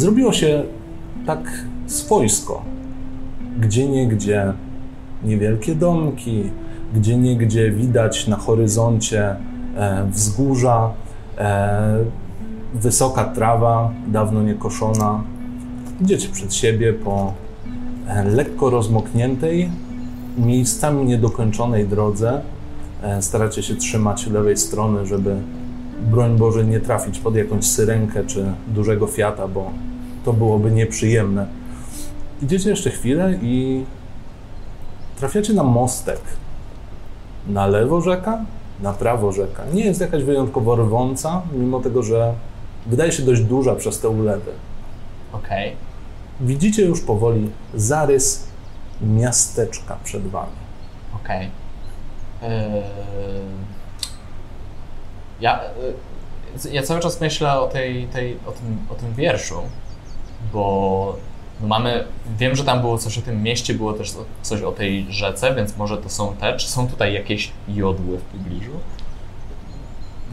Zrobiło się tak swojsko. Gdzie niegdzie niewielkie domki, gdzie niegdzie widać na horyzoncie e, wzgórza, e, wysoka trawa, dawno niekoszona. Idziecie przed siebie po e, lekko rozmokniętej, miejscami niedokończonej drodze. E, staracie się trzymać lewej strony, żeby broń Boże nie trafić pod jakąś syrenkę czy dużego fiata, bo to byłoby nieprzyjemne. Idziecie jeszcze chwilę i trafiacie na mostek. Na lewo rzeka, na prawo rzeka. Nie jest jakaś wyjątkowo rwąca, mimo tego, że wydaje się dość duża przez te ulewy. Okej. Widzicie już powoli zarys miasteczka przed wami. Okej. Eee, Ja, e, ja cały czas myślę o, tej, tej, o, tym, o tym wierszu, bo no mamy, wiem, że tam było coś o tym mieście, było też coś o tej rzece, więc może to są te. Czy są tutaj jakieś jodły w pobliżu?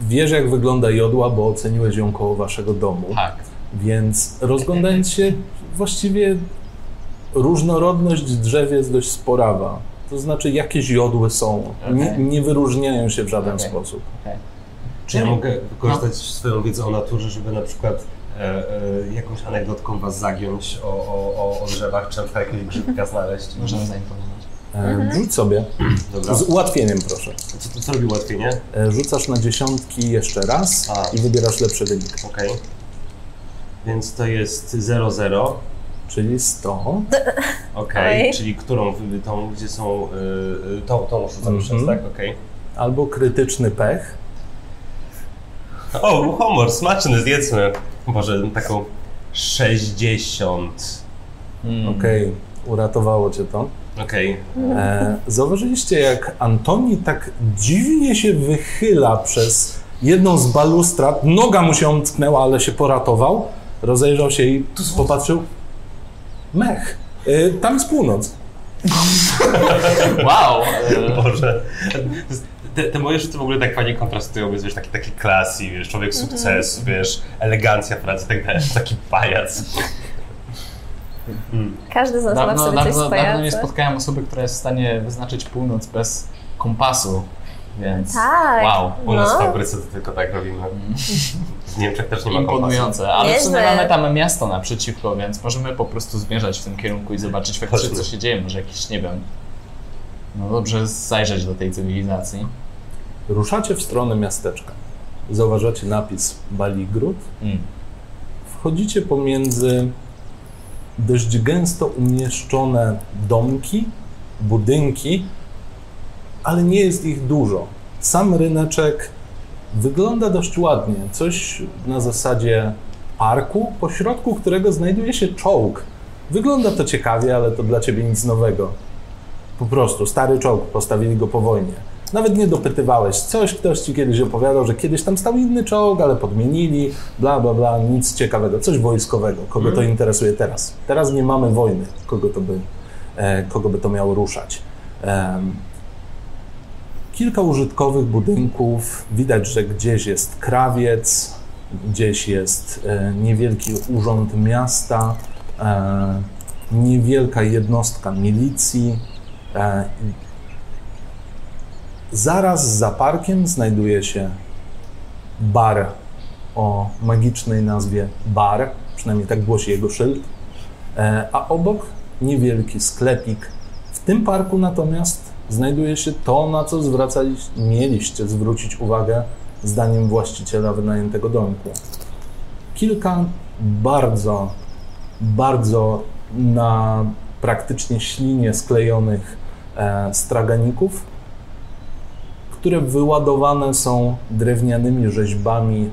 Wiesz, jak wygląda jodła, bo oceniłeś ją koło waszego domu. Tak. Więc rozglądając się, właściwie różnorodność drzew jest dość sporawa. To znaczy, jakieś jodły są. Nie, Okej. nie wyróżniają się w żaden Okej. sposób. Czy ja mogę wykorzystać swoją wiedzę o naturze, żeby na przykład jakąś anegdotką was zagiąć o, o, o, o drzewach, przykład jakiegoś grzybka znaleźć? Możemy zaimponować. E, Rzuć sobie. Dobra. Z ułatwieniem, proszę. Co, co, co robi ułatwienie? E, Rzucasz na dziesiątki jeszcze raz A. i wybierasz lepszy wynik. Okej. Więc to jest 0-0. Czyli 100. Okej, Oj. czyli którą, tą, gdzie są, y, y, tą, tą rzucam Mhm. tak? Okej. Albo krytyczny pech. O, humor, smaczny, zjedzmy. Może taką 60. Mm. Okej, uratowało cię to. Okej. E, zauważyliście, jak Antoni tak dziwnie się wychyla przez jedną z balustrad. Noga mu się omknęła, ale się poratował. Rozejrzał się i popatrzył. Mech. E, tam jest północ. Wow! Boże. Te, te moje rzuty w ogóle tak fajnie kontrastują, więc wiesz, taki, taki klasy, wiesz, człowiek sukcesu, wiesz, elegancja pracy, tak dalej, taki pajac. Mm. Każdy z nas ma w Dawno, sobie coś dawno, dawno nie spotkałem osoby, która jest w stanie wyznaczyć północ bez kompasu, więc Tak. wow, U nas w No. fabryce to tylko tak robimy. W Niemczech też nie ma kompasu. imponujące. Ale w sumie Nieźle. mamy tam miasto naprzeciwko, więc możemy po prostu zmierzać w tym kierunku i zobaczyć faktycznie, co się dzieje. Może jakiś, nie wiem, no dobrze zajrzeć do tej cywilizacji. Ruszacie w stronę miasteczka. Zauważacie napis Baligród. Mm. Wchodzicie pomiędzy dość gęsto umieszczone domki, budynki, ale nie jest ich dużo. Sam ryneczek wygląda dość ładnie. Coś na zasadzie parku, pośrodku którego znajduje się czołg. Wygląda to ciekawie, ale to dla ciebie nic nowego. Po prostu stary czołg, postawili go po wojnie. Nawet nie dopytywałeś. Coś ktoś ci kiedyś opowiadał, że kiedyś tam stał inny czołg, ale podmienili, bla, bla, bla, nic ciekawego. Coś wojskowego. Kogo to interesuje teraz? Teraz nie mamy wojny. Kogo to by, e, kogo by to miało ruszać? Kilka użytkowych budynków. Widać, że gdzieś jest krawiec, gdzieś jest e, niewielki urząd miasta, e, niewielka jednostka milicji. Zaraz za parkiem znajduje się bar o magicznej nazwie Bar, przynajmniej tak głosi jego szyld, e, a obok niewielki sklepik. W tym parku natomiast znajduje się to, na co zwracaliście, mieliście zwrócić uwagę zdaniem właściciela wynajętego domku. Kilka bardzo, bardzo na praktycznie ślinie sklejonych e, straganików, które wyładowane są drewnianymi rzeźbami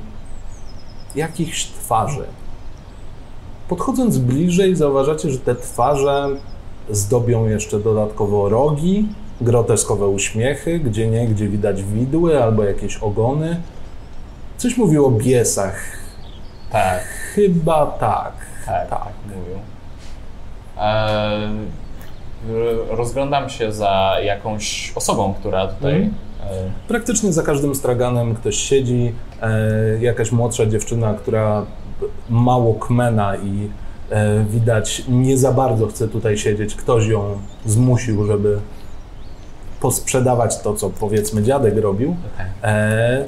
jakichś twarzy. Podchodząc bliżej, zauważacie, że te twarze zdobią jeszcze dodatkowo rogi, groteskowe uśmiechy, gdzie nie, gdzie widać widły albo jakieś ogony. Coś mówił o biesach. Tak, Chyba tak. tak, Tak. mówił. Eee, rozglądam się za jakąś osobą, która tutaj... Mhm. Praktycznie za każdym straganem ktoś siedzi, e, jakaś młodsza dziewczyna, która mało kmena i e, widać nie za bardzo chce tutaj siedzieć. Ktoś ją zmusił, żeby posprzedawać to, co powiedzmy dziadek robił. E,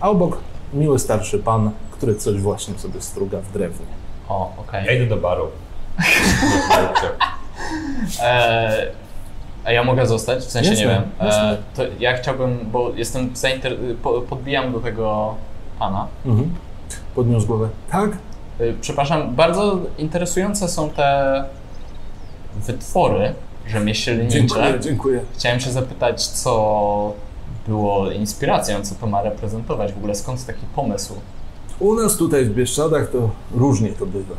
a obok miły starszy pan, który coś właśnie sobie struga w drewnie. O, okej. Ja idę do baru. E, a ja mogę zostać? W sensie Jasne, nie wiem. jasne. E, to ja chciałbym, bo jestem zainter... po- podbijam do tego pana. Mhm. Podniósł głowę. Tak? Y, Przepraszam, bardzo interesujące są te wytwory rzemieślnicze. Dziękuję, dziękuję. Chciałem się zapytać, co było inspiracją, co to ma reprezentować, w ogóle skąd taki pomysł? U nas tutaj w Bieszczadach to różnie to bywa.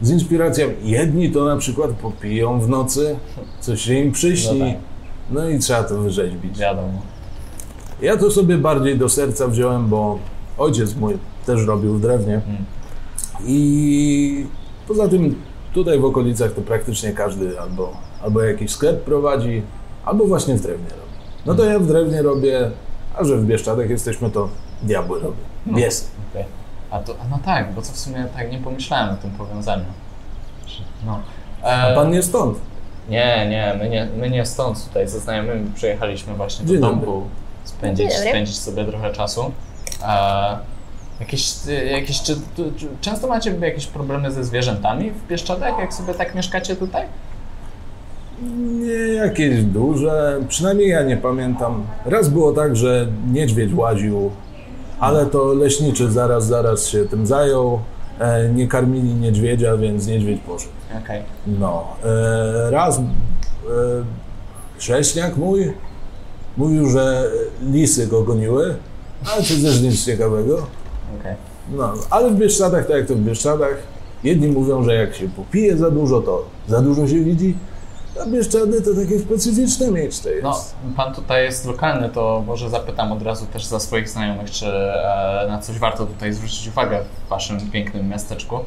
Z inspiracją jedni to na przykład popiją w nocy, coś się im przyśni, No tak. no i trzeba to wyrzeźbić. Wiadomo. Ja to sobie bardziej do serca wziąłem, bo ojciec mój też robił w drewnie. Mm. I poza tym tutaj w okolicach to praktycznie każdy albo, albo jakiś sklep prowadzi, albo właśnie w drewnie robi. No to ja w drewnie robię, a że w Bieszczadach jesteśmy, to diabły robię. Biesy. Okej. A to, a no tak, bo co w sumie tak nie pomyślałem o tym powiązaniu. No. E, A pan nie stąd. Nie, nie my, nie, my nie stąd tutaj ze znajomymi przyjechaliśmy właśnie do domku spędzić, spędzić sobie trochę czasu. E, jakieś, y, jakieś, czy, czy, często macie jakieś problemy ze zwierzętami w Bieszczadach, jak sobie tak mieszkacie tutaj? Nie jakieś duże, przynajmniej ja nie pamiętam. Raz było tak, że niedźwiedź łaził, ale to leśniczy zaraz, zaraz się tym zajął. E, nie karmili niedźwiedzia, więc niedźwiedź poszedł. Okej. No, e, raz e, chrześniak mój mówił, że lisy go goniły, ale to też nic ciekawego. okej. No, ale w Bieszczadach, tak jak to w Bieszczadach, jedni mówią, że jak się popije za dużo, to za dużo się widzi, a Bieszczady to takie specyficzne miejsce jest. No, pan tutaj jest lokalny, to może zapytam od razu też za swoich znajomych, czy e, na coś warto tutaj zwrócić uwagę w waszym pięknym miasteczku.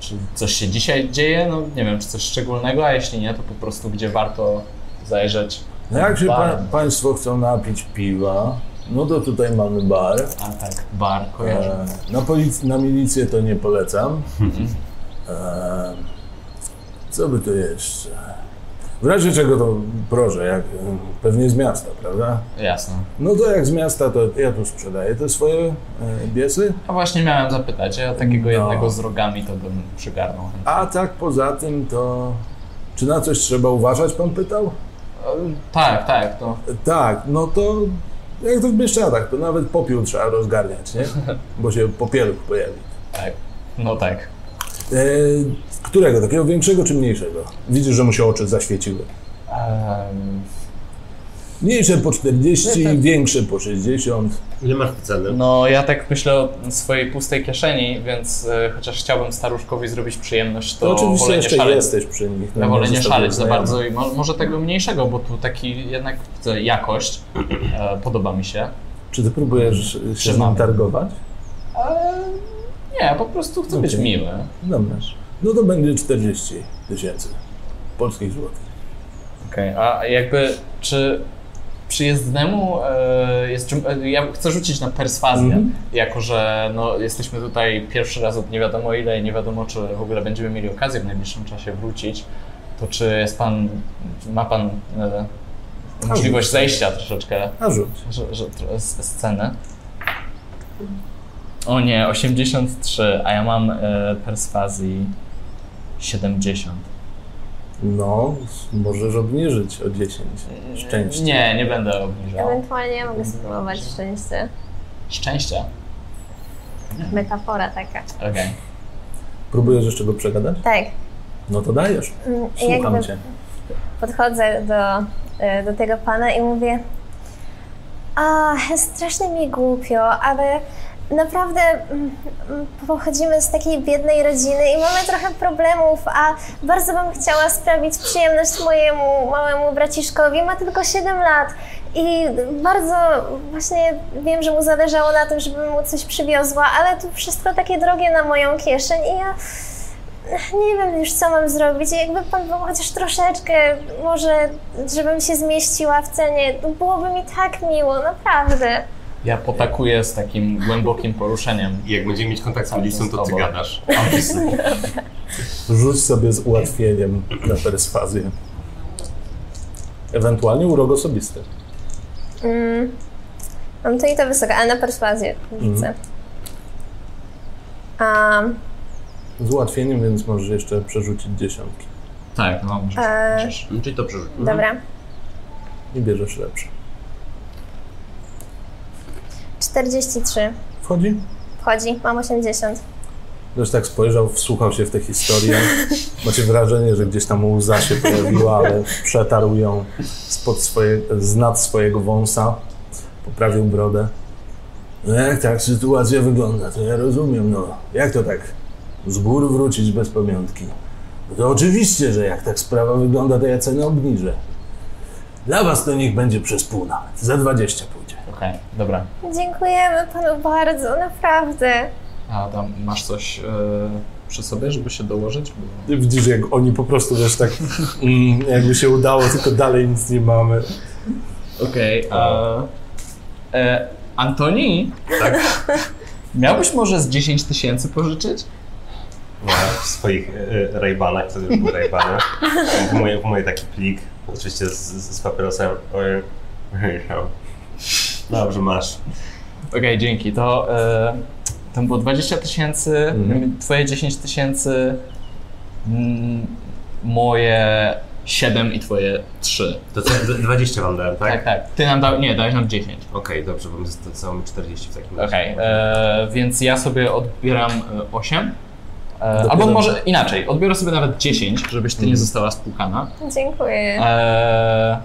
Czy coś się dzisiaj dzieje? No nie wiem, czy coś szczególnego, a jeśli nie, to po prostu gdzie warto zajrzeć. No jak się pa. Państwo chcą napić piwa, no to tutaj mamy bar. A tak, bar, kojarzę. E, na, na milicję to nie polecam. E, co by tu jeszcze? W razie czego to proszę, jak, pewnie z miasta, prawda? Jasne. No to jak z miasta, to ja tu sprzedaję te swoje e, biesy. A właśnie miałem zapytać, ja takiego No. jednego z rogami to bym przygarnął. A tak poza tym to... Czy na coś trzeba uważać, pan pytał? E, Tak, tak, to Tak, no to jak to w Bieszczadach, to nawet popiół trzeba rozgarniać, nie? Bo się popieluch pojawi. tak. No tak. E, którego? Takiego większego czy mniejszego? Widzisz, że mu się oczy zaświeciły. Em, Mniejsze po 40, większe po 60. Ile masz ceny? No, ja tak myślę o swojej pustej kieszeni, więc e, chociaż chciałbym staruszkowi zrobić przyjemność, to, To oczywiście wolę nie jeszcze szaleć. jesteś przy nich. no Ja wolę nie szaleć za bardzo i mo, może tego mniejszego, bo tu taki jednak widzę jakość e, podoba mi się. Czy ty próbujesz się z targować? Ale nie, po prostu chcę być Okej. miły. Dobra. No to będzie 40 tysięcy polskich złotych. Okej, a jakby czy przyjezdnemu e, jest czym, e, ja chcę rzucić na perswazję, Mhm. jako że no, jesteśmy tutaj pierwszy raz od nie wiadomo ile i nie wiadomo czy w ogóle będziemy mieli okazję w najbliższym czasie wrócić, to czy jest pan, ma pan e, możliwość zejścia troszeczkę że, że, z sceny? O nie, 83, a ja mam e, perswazji 70. No, możesz obniżyć o 10. Szczęście. Nie, nie będę obniżał. Ewentualnie ja mogę spróbować szczęście. Szczęścia. Metafora taka. Okej. Próbujesz jeszcze go przegadać? Tak. No to dajesz. mm, Słucham jakby cię. podchodzę do, e, do tego pana i mówię a, strasznie mi głupio, ale naprawdę mm, mm, pochodzimy z takiej biednej rodziny i mamy trochę problemów, a bardzo bym chciała sprawić przyjemność mojemu małemu braciszkowi. Ma tylko 7 lat i bardzo właśnie wiem, że mu zależało na tym, żebym mu coś przywiozła, ale to wszystko takie drogie na moją kieszeń i ja nie wiem już, co mam zrobić. Jakby pan był chociaż troszeczkę, może, żebym się zmieściła w cenie, to byłoby mi tak miło, naprawdę. Ja potakuję z takim głębokim poruszeniem. I jak będziemy mieć kontakt z Melisą, to ty gadasz. Rzuć sobie z ułatwieniem na perswazję. Ewentualnie urok osobisty. Mm. Mam to i to wysoko, ale na perswazję widzę. Um, Z ułatwieniem, więc możesz jeszcze przerzucić dziesiątki. Tak, no możesz. Eee. możesz. Czyli to przerzuć. dobra. I bierzesz lepsze. 43. Wchodzi? Wchodzi, mam 80. Ktoś tak spojrzał, wsłuchał się w tę historię. Macie wrażenie, że gdzieś tam łza się pojawiła, ale przetarł ją spod swoje, z nad swojego wąsa. Poprawił brodę. No jak tak sytuacja wygląda, to ja rozumiem, no. Jak to tak z gór wrócić bez pamiątki? No to oczywiście, że jak tak sprawa wygląda, to ja cenę obniżę. Dla was to niech będzie przez pół nawet. Za 20 pójdzie. Okej, dobra. Dziękujemy panu bardzo, naprawdę. A tam masz coś e, przy sobie, żeby się dołożyć? Bo... Ty widzisz, jak oni po prostu też tak, mm, jakby się udało, tylko dalej nic nie mamy. Okej. Okay, e, Antoni? Tak? Miałbyś może z 10 tysięcy pożyczyć? Ja w swoich e, rajbanach, to już były rajbany, w moje, w moje taki plik, oczywiście z, z, z papierosem. Ojej. No. Dobrze, masz. Okej, dzięki. To e, tam było 20 tysięcy, Mhm. twoje 10 tysięcy, mm, moje 7 i twoje 3. To co, d- 20 wam dałem, tak? Tak, tak. Ty nam dał, nie, dałeś nam 10. Okej, dobrze, bo my zostało mi 40 w takim razie. Okej, e, więc ja sobie odbieram e, 8. E, Dopiero- albo może inaczej, odbiorę sobie nawet 10, żebyś ty nie Mhm. została spłukana. Dziękuję. E,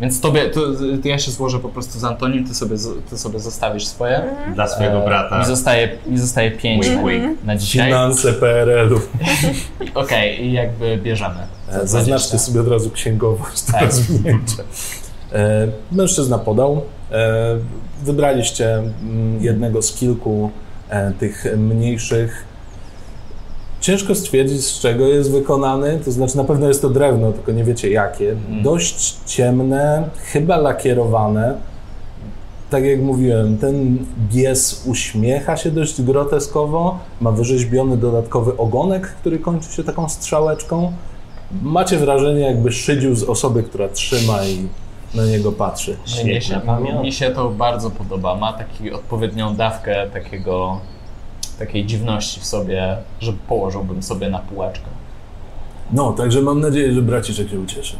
więc tobie, to, to ja się złożę po prostu z Antonim, ty sobie, ty sobie zostawisz swoje. Dla swojego E, brata. Mi zostaje, mi zostaje 5 Wink, wink. na dzisiaj. Finanse PRL-u. Okej, i jakby bierzemy. E, Zaznaczcie sobie od razu księgowość do Tak. rozwinięcia. E, Mężczyzna podał. E, Wybraliście mm, jednego z kilku e, tych mniejszych. Ciężko stwierdzić, z czego jest wykonany. To znaczy, na pewno jest to drewno, tylko nie wiecie jakie. Dość ciemne, chyba lakierowane. Tak jak mówiłem, ten bies uśmiecha się dość groteskowo. Ma wyrzeźbiony dodatkowy ogonek, który kończy się taką strzałeczką. Macie wrażenie, jakby szydził z osoby, która trzyma i na niego patrzy. Mnie się, mnie się to bardzo podoba. Ma taki odpowiednią dawkę takiego, takiej dziwności w sobie, że położyłbym sobie na półeczkę. No, także mam nadzieję, że braciszek się ucieszy.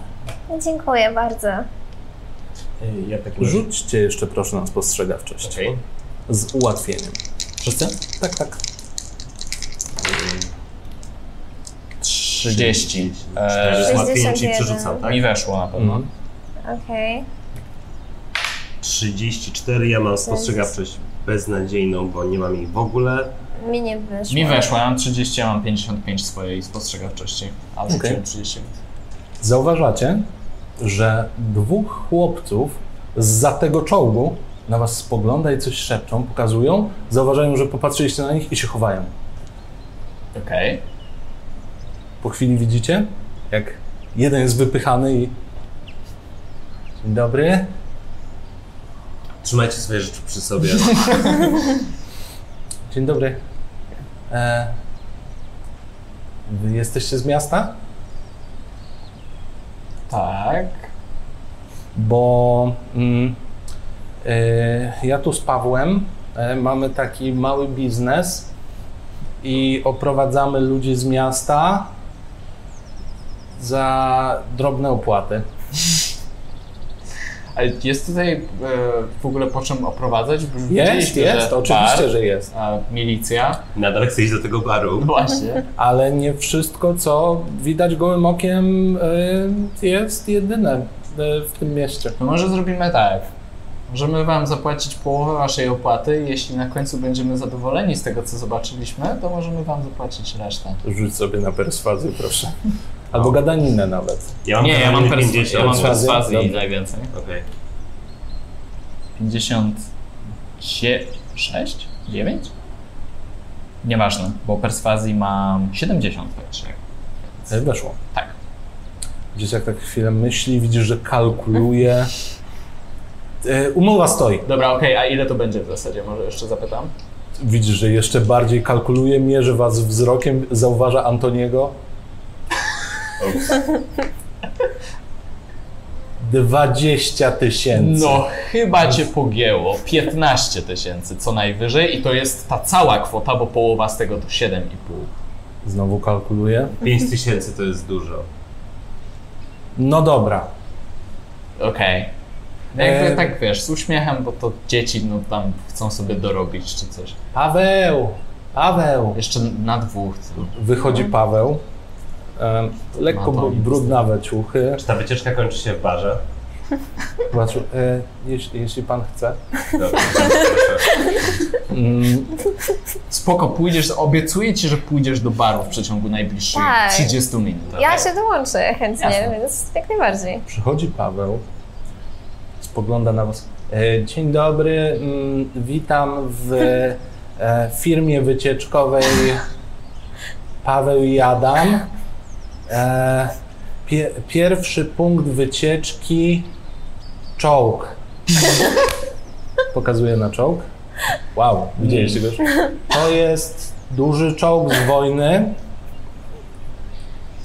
Dziękuję bardzo. Ja takim. Rzućcie jeszcze proszę na spostrzegawczość. Okej. Z ułatwieniem. Wszyscy? Tak, tak. 30. Cztery z E, łatwiejszym ci 61. przerzucam, tak? mi weszło na pewno. Mhm. Okej. 34, ja mam spostrzegawczość beznadziejną, bo nie mam jej w ogóle. Mi nie wyszło. Mi weszło, ja mam 30, ja mam 55 swojej spostrzegawczości, a Okej. rzuciłem 30. Zauważacie, że dwóch chłopców za tego czołgu na was spogląda i coś szepczą, pokazują, zauważają, że popatrzyliście na nich i się chowają. Okej. Po chwili widzicie, jak jeden jest wypychany i... Dzień dobry. Trzymajcie swoje rzeczy przy sobie. Dzień dobry. E, wy jesteście z miasta? Tak. Bo mm, e, ja tu z Pawłem e, mamy taki mały biznes i oprowadzamy ludzi z miasta za drobne opłaty. Ale jest tutaj e, w ogóle po czym oprowadzać? Bo Jest, jest, że oczywiście, bar, że jest. A milicja. Nadal chcę iść do tego baru. Właśnie. Ale nie wszystko, co widać gołym okiem, e, jest jedyne e, w tym mieście. No może zrobimy tak. Możemy wam zapłacić połowę waszej opłaty i jeśli na końcu będziemy zadowoleni z tego, co zobaczyliśmy, to możemy wam zapłacić resztę. Rzuć sobie na perswazję, proszę. Albo gadaninę nawet. Ja mam Nie, ja mam, karabiny pers- 50. ja mam Perswazję? perswazji Dobra. najwięcej. Okej. 56? 9? Nieważne, bo perswazji mam 70 także. Weszło. Tak. Widzisz, jak tak chwilę myśli, widzisz, że kalkuluje. E, umowa stoi. Dobra, okej, a ile to będzie w zasadzie? Może jeszcze zapytam? Widzisz, że jeszcze bardziej kalkuluje, mierzy was wzrokiem, zauważa Antoniego. 20 tysięcy. No, chyba cię pogięło. 15 tysięcy co najwyżej i to jest ta cała kwota, bo połowa z tego to 7,5. Znowu kalkuluje. 5 tysięcy to jest dużo. No dobra. Okej. No Jakby Eee. tak wiesz, z uśmiechem, bo to dzieci no tam chcą sobie dorobić czy coś. Paweł! Paweł! Jeszcze na dwóch. Wychodzi Paweł. Lekko br- brudnawe ciuchy. Czy ta wycieczka kończy się w barze? Zobacz, e, jeśli, jeśli pan chce. Dobrze. Mm, Spoko, pójdziesz, obiecuję ci, że pójdziesz do baru w przeciągu najbliższych Tak. 30 minut. Ja się dołączę chętnie, Jasne. więc jak najbardziej. przychodzi Paweł, spogląda na was. E, dzień dobry, mm, witam w e, firmie wycieczkowej Paweł i Adam. E, pie, pierwszy punkt wycieczki czołg. Pokazuję na czołg. Wow, widzieliście go już? To jest duży czołg z wojny.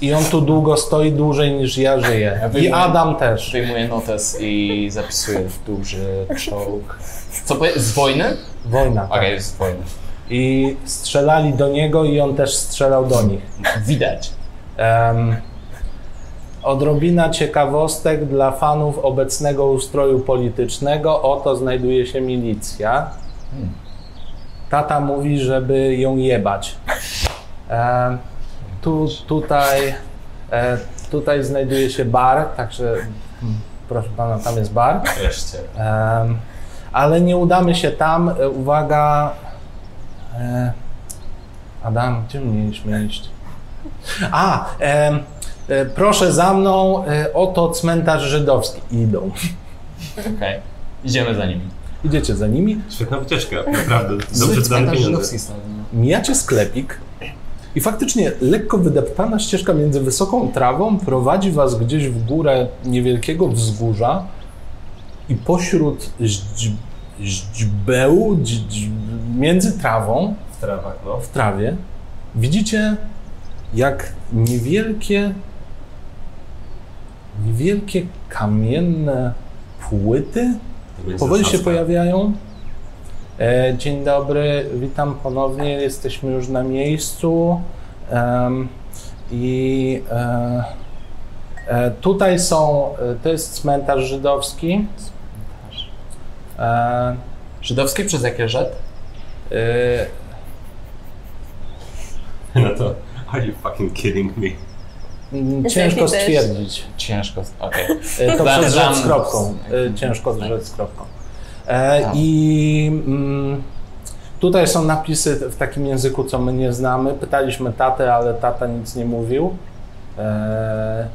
I on tu długo stoi, dłużej niż ja żyję. Ja I wyjmuję- Adam też. Wyjmuję notes i zapisuję w duży czołg. Co powie? Z wojny? Wojna. tak. Okej, z wojny. I strzelali do niego i on też strzelał do nich. Widać. Odrobina ciekawostek dla fanów obecnego ustroju politycznego. Oto znajduje się milicja. Tata mówi, żeby ją jebać. Tu, tutaj, e, tutaj znajduje się bar, także mm, proszę pana, tam jest bar. Wreszcie. Ale nie udamy się tam. E, Uwaga. E, Adam, gdzie mieliśmy iść? A, em, e, proszę za mną. E, oto cmentarz żydowski. Idą. Okej. Idziemy za nimi. Idziecie za nimi. Świetna wycieczka, naprawdę. Dobrze wydane pieniądze. Mijacie sklepik. I faktycznie lekko wydeptana ścieżka między wysoką trawą prowadzi was gdzieś w górę niewielkiego wzgórza i pośród źdź- źdźbełu, źdź- między trawą W trawach, no. w trawie widzicie, jak niewielkie, niewielkie kamienne płyty powoli się pojawiają. E, dzień dobry, witam ponownie. Jesteśmy już na miejscu. Em, I e, e, tutaj są, e, to jest cmentarz żydowski. E, Żydowski przez jakie rzet? e, No to, are you fucking kidding me? m, Jest ciężko stwierdzić. Ciężko. Okej. E, To Dam- przez dam- rzecz z kropką. E, Ciężko rzecz z kropką. E, I mm, tutaj są napisy w takim języku, co my nie znamy. Pytaliśmy tatę, ale tata nic nie mówił. E,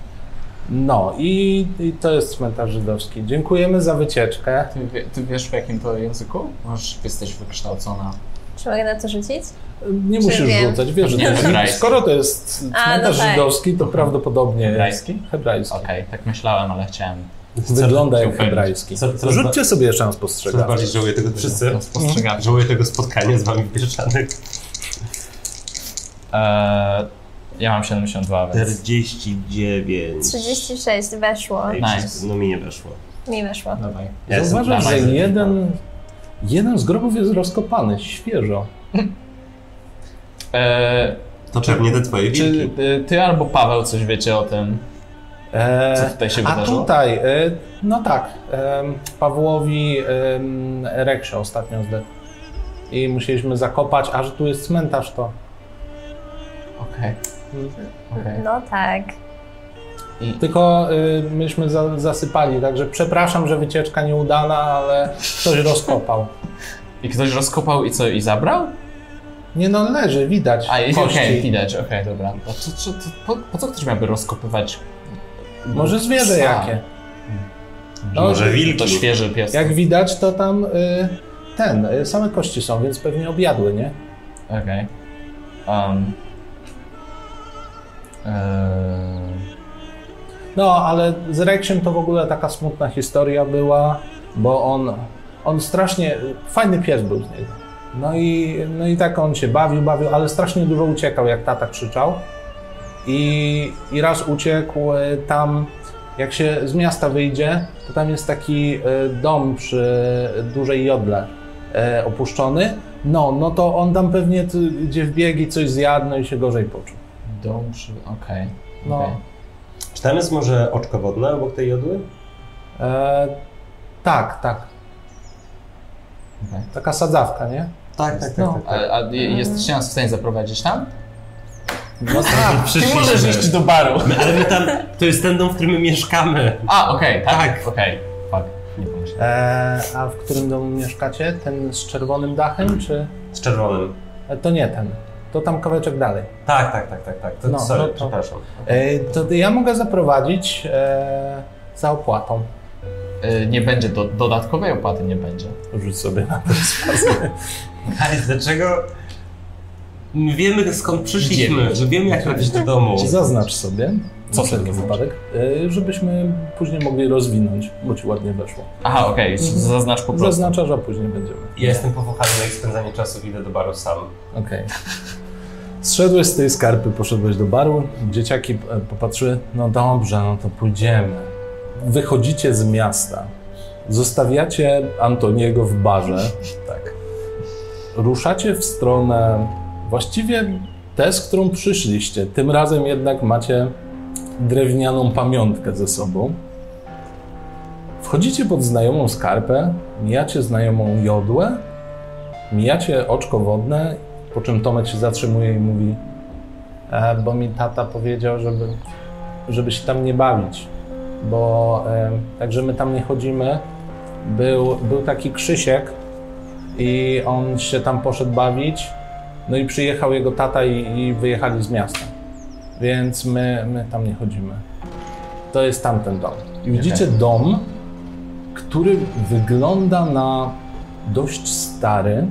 No i, i to jest cmentarz żydowski. Dziękujemy za wycieczkę. Ty, wie- ty wiesz w jakim to języku? Możesz, jesteś wykształcona. Czy mogę na to rzucić? Nie Czy musisz wiem? rzucać, wiesz, że to jest, Hebrajski. skoro to jest A, cmentarz no tak. żydowski, to prawdopodobnie Hebrajski? jest hebrajski. Okej, tak myślałem, ale chciałem. Wygląda jak hebrajski. co- co- Rzućcie sobie jeszcze raz Coraz postrzegawczość. bardziej żałuję tego wszyscy. Spostrzegawczość. Żałuję tego spotkania z wami pieszczanych. Eee, ja mam 72, więc 49. 36 weszło. Nice. No mi nie weszło. Mi weszło. dawaj. Ja Zauważasz, że jeden, jeden z grobów jest rozkopany, świeżo. Eee, To pewnie te twoje czy wilki. y, ty albo Paweł coś wiecie o tym? E, Co tutaj się a wydarzyło? tutaj, e, no tak, e, Pawłowi e, Reksie ostatnio zdechł. I musieliśmy zakopać, a że tu jest cmentarz, to... Okej. Okej. No tak. I Tylko e, myśmy za, zasypali, także przepraszam, że wycieczka nieudana, ale ktoś rozkopał. I ktoś rozkopał i co, i zabrał? Nie no, leży, widać A, i- kości. okej, widać, okej, dobra. A co, co, co, po, po co ktoś miałby rozkopywać? Może zwierzę psa? jakie. No, Może wilki. To świeży pies. Jak widać, to tam y, ten, y, same kości są, więc pewnie objadły, nie? Okej. Um. Eee, No, ale z Reksiem to w ogóle taka smutna historia była. bo on, on strasznie, fajny pies był z niego. No i, no i tak on się bawił, bawił, ale strasznie dużo uciekał, jak tata krzyczał. I, i raz uciekł e, tam, jak się z miasta wyjdzie, to tam jest taki e, dom przy dużej jodle e, opuszczony. No, no to on tam pewnie tu, gdzie wbiegł i coś zjadł, no i się gorzej poczuł. Dom przy... Okej. No. okej. Czy tam jest może oczko wodne obok tej jodły? E, tak, tak. Okej. Taka sadzawka, nie? Tak, tak, No. A, a je- jesteście nas w stanie zaprowadzić tam? No tak. Przyszliśmy. możesz iść do baru. Ale my tam, to jest ten dom, w którym my mieszkamy. A, okej, tak? Tak. Okej, fuck. Nie pomyślałem. E, a w którym domu mieszkacie? Ten z czerwonym dachem, czy... Z czerwonym. E, to nie ten. To tam kawałeczek dalej. Tak, tak, tak, tak, tak. To, No, sorry, no to- przepraszam. E, to ja mogę zaprowadzić e, za opłatą. Y, Nie będzie, do, dodatkowej opłaty nie będzie. Rzuć sobie na to. Guys, dlaczego... My wiemy skąd przyszliśmy, że wiemy jak trafić do domu. Zaznacz sobie, Co wszelki sobie wypadek, e, żebyśmy później mogli rozwinąć, bo ci ładnie weszło. Aha, okej, z- zaznacz po prostu. Zaznaczasz, a później będziemy. Ja jestem powochany na ich spędzanie czasu, idę do baru sam. Okej. Zszedłeś z tej skarpy, poszedłeś do baru, dzieciaki e, popatrzyły, no dobrze, no to pójdziemy. Wychodzicie z miasta, zostawiacie Antoniego w barze, tak. Ruszacie w stronę właściwie tę, z którą przyszliście. Tym razem jednak macie drewnianą pamiątkę ze sobą. Wchodzicie pod znajomą skarpę, mijacie znajomą jodłę, mijacie oczko wodne po czym Tomek się zatrzymuje i mówi, e, bo mi tata powiedział, żeby, żeby się tam nie bawić, bo e, także my tam nie chodzimy. Był, był taki Krzysiek i on się tam poszedł bawić, no i przyjechał jego tata i, i wyjechali z miasta, więc my, my tam nie chodzimy. To jest tamten dom. I widzicie dom, który wygląda na dość stary,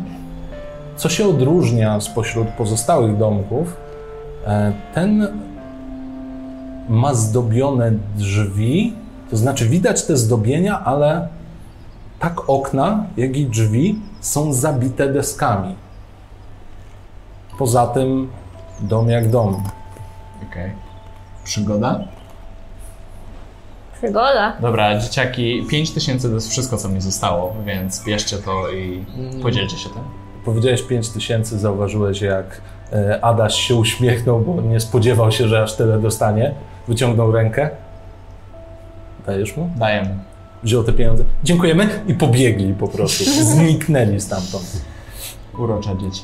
co się odróżnia spośród pozostałych domków, e, ten ma zdobione drzwi, to znaczy widać te zdobienia, ale tak okna, jak i drzwi są zabite deskami. Poza tym dom jak dom. Okej. Przygoda? Przygoda. Dobra, dzieciaki, 5000 to jest wszystko, co mi zostało, więc bierzcie to i podzielcie się tym. Powiedziałeś 5 tysięcy, zauważyłeś jak e, Adaś się uśmiechnął, bo nie spodziewał się, że aż tyle dostanie. Wyciągnął rękę. Dajesz mu? Dajemy. Wziął te pieniądze. Dziękujemy i pobiegli po prostu. Zniknęli stamtąd. Urocza dzieci.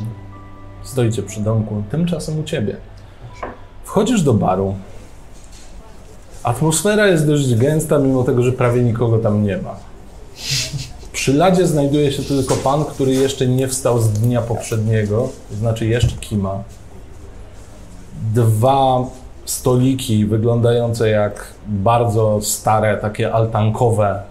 Stoicie przy domku, tymczasem u ciebie. Wchodzisz do baru. Atmosfera jest dość gęsta, mimo tego, że prawie nikogo tam nie ma. Przy ladzie znajduje się tylko pan, który jeszcze nie wstał z dnia poprzedniego, to znaczy jeszcze kima. Dwa stoliki wyglądające jak bardzo stare, takie altankowe,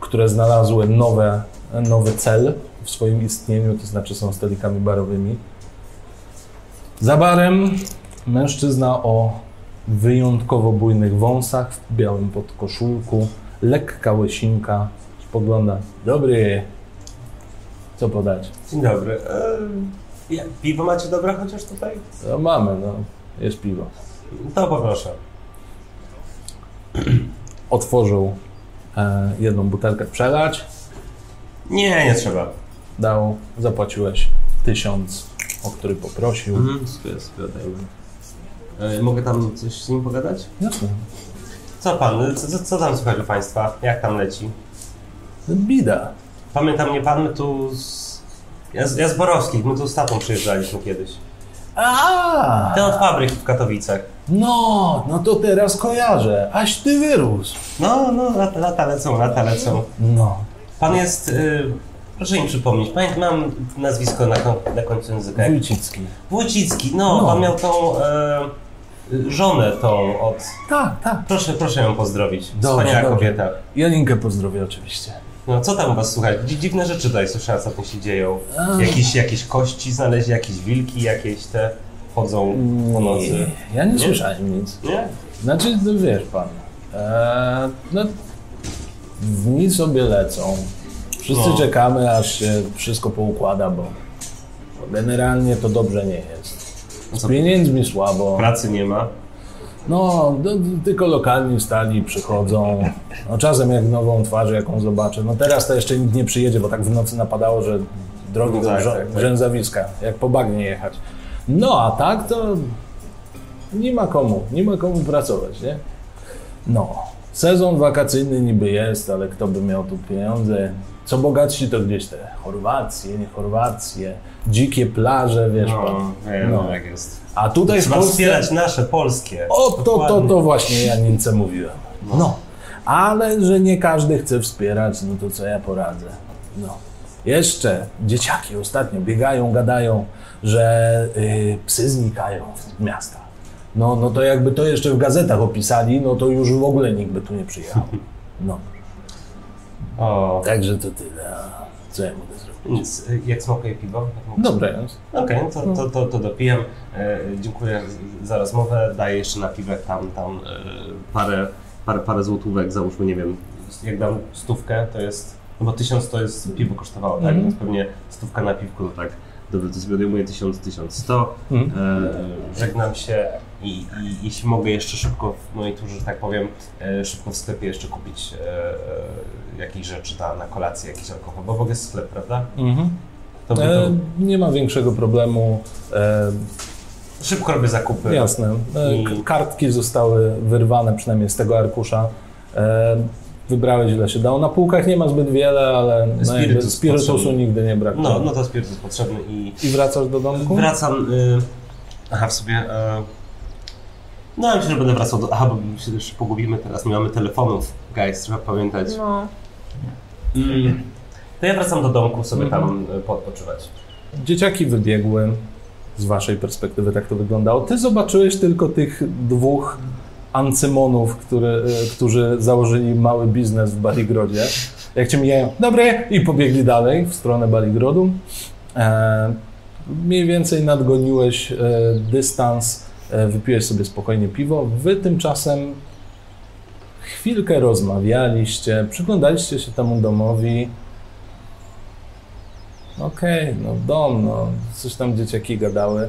które znalazły nowe, nowy cel w swoim istnieniu, to znaczy są stolikami barowymi. Za barem mężczyzna o wyjątkowo bujnych wąsach, w białym podkoszulku, lekka łysinka, spogląda. Dobry, co podać? Dzień dobry. E, piwo macie dobre chociaż tutaj? No mamy, no, jest piwo. To poproszę. Otworzył e, jedną butelkę przelać, Nie, nie trzeba. dał, zapłaciłeś tysiąc, o który poprosił. Mhm, sobie, sobie odejmę. E, mogę tam coś z nim pogadać? Jasne. Co pan, co, co, co tam słychać u państwa? Jak tam leci? Bida. Pamięta mnie pan, my tu z... Ja z, ja z Borowskich, my tu z tatą przyjeżdżaliśmy kiedyś. A, Ten od fabryki w Katowicach. no, no to teraz kojarzę. Aś ty wyrósł. No, no, lata, lata lecą, lata lecą. No. Pan jest... Y, proszę mi przypomnieć, pamiętam, mam nazwisko na, na końcu języka. Wójcicki. Wójcicki, no, No. pan miał tą y, żonę tą od... Tak, tak. Proszę, proszę ją pozdrowić. Dobrze, Wspaniała dobrze. kobieta. Janinkę pozdrowię oczywiście. No, co tam u was słuchać? Dzi- Dziwne rzeczy tutaj słyszałem, co tam się dzieją. Jakieś, jakieś kości znaleźli, jakieś wilki, jakieś te chodzą po nocy. Nie, ja nie, słyszałem nic. Nie? Znaczy, no wiesz pan, e, no, Dni sobie lecą. Wszyscy No. czekamy, aż się wszystko poukłada, bo generalnie to dobrze nie jest. Z pieniędzmi słabo. Pracy nie ma. No, do, tylko lokalni stali przychodzą. No, czasem jak nową twarz, jaką zobaczę. No teraz to jeszcze nikt nie przyjedzie, bo tak w nocy napadało, że drogi No tak, tak, tak. jak po bagnie jechać. No a tak to nie ma komu, nie ma komu pracować, nie? No, sezon wakacyjny niby jest, ale kto by miał tu pieniądze? Co bogatsi to gdzieś te Chorwacje, nie Chorwacje, dzikie plaże, wiesz pan. No, No. jak jest. A tutaj w Trzeba Polsce... wspierać nasze, polskie. O, to, to, Dokładnie. to właśnie ja Niemce mówiłem. No, ale że nie każdy chce wspierać, no to co ja poradzę. No. Jeszcze dzieciaki ostatnio biegają, gadają, że y, psy znikają z miasta. No, no to jakby to jeszcze w gazetach opisali, no to już w ogóle nikt by tu nie przyjechał. No, O, także to tyle. Co ja mogę zrobić? Nic. Jak smakuje piwo? Mogę- Dobre jest. Okej, no to, to, to, to dopijam. E, dziękuję za rozmowę. Daję jeszcze na piwek tam, tam e, parę, parę, parę złotówek, załóżmy, nie wiem, jak dam stówkę, to jest, no bo tysiąc to jest, piwo kosztowało, tak? Mhm. Więc pewnie stówka na piwku, no tak. Dobra, to sobie odejmuję 1000, 1100. Mhm. E, żegnam się i, i jeśli mogę jeszcze szybko w mojej turze, że tak powiem, e, szybko w sklepie jeszcze kupić e, e, jakieś rzeczy na, na kolację, jakiś alkohol, bo w ogóle jest sklep, prawda? Mhm. To, to, E, nie ma większego problemu. E, szybko robię zakupy. Jasne. E, I- Kartki zostały wyrwane przynajmniej z tego arkusza. Wybrałeś ile się dało. Na półkach nie ma zbyt wiele, ale no Spirytus spirytusu nigdy nie brakuje. No, no to spirytus potrzebny i I wracasz do domku? wracam. Y, aha, w sobie. E, no, ja myślę, że będę wracał do. Aha, bo się jeszcze pogubimy teraz. Nie mamy telefonów, guys, trzeba pamiętać. No. Mm. To ja wracam do domku sobie Mhm. tam y, poodpoczywać. Dzieciaki wybiegły. Z waszej perspektywy tak to wyglądało. Ty zobaczyłeś tylko tych dwóch ancymonów, który, e, którzy założyli mały biznes w Baligrodzie. Jak cię mijają, dobre, i pobiegli dalej w stronę Baligrodu. E, mniej więcej nadgoniłeś e, dystans, e, wypiłeś sobie spokojnie piwo. Wy tymczasem chwilkę rozmawialiście, przyglądaliście się temu domowi. Okej, no dom, no coś tam dzieciaki gadały.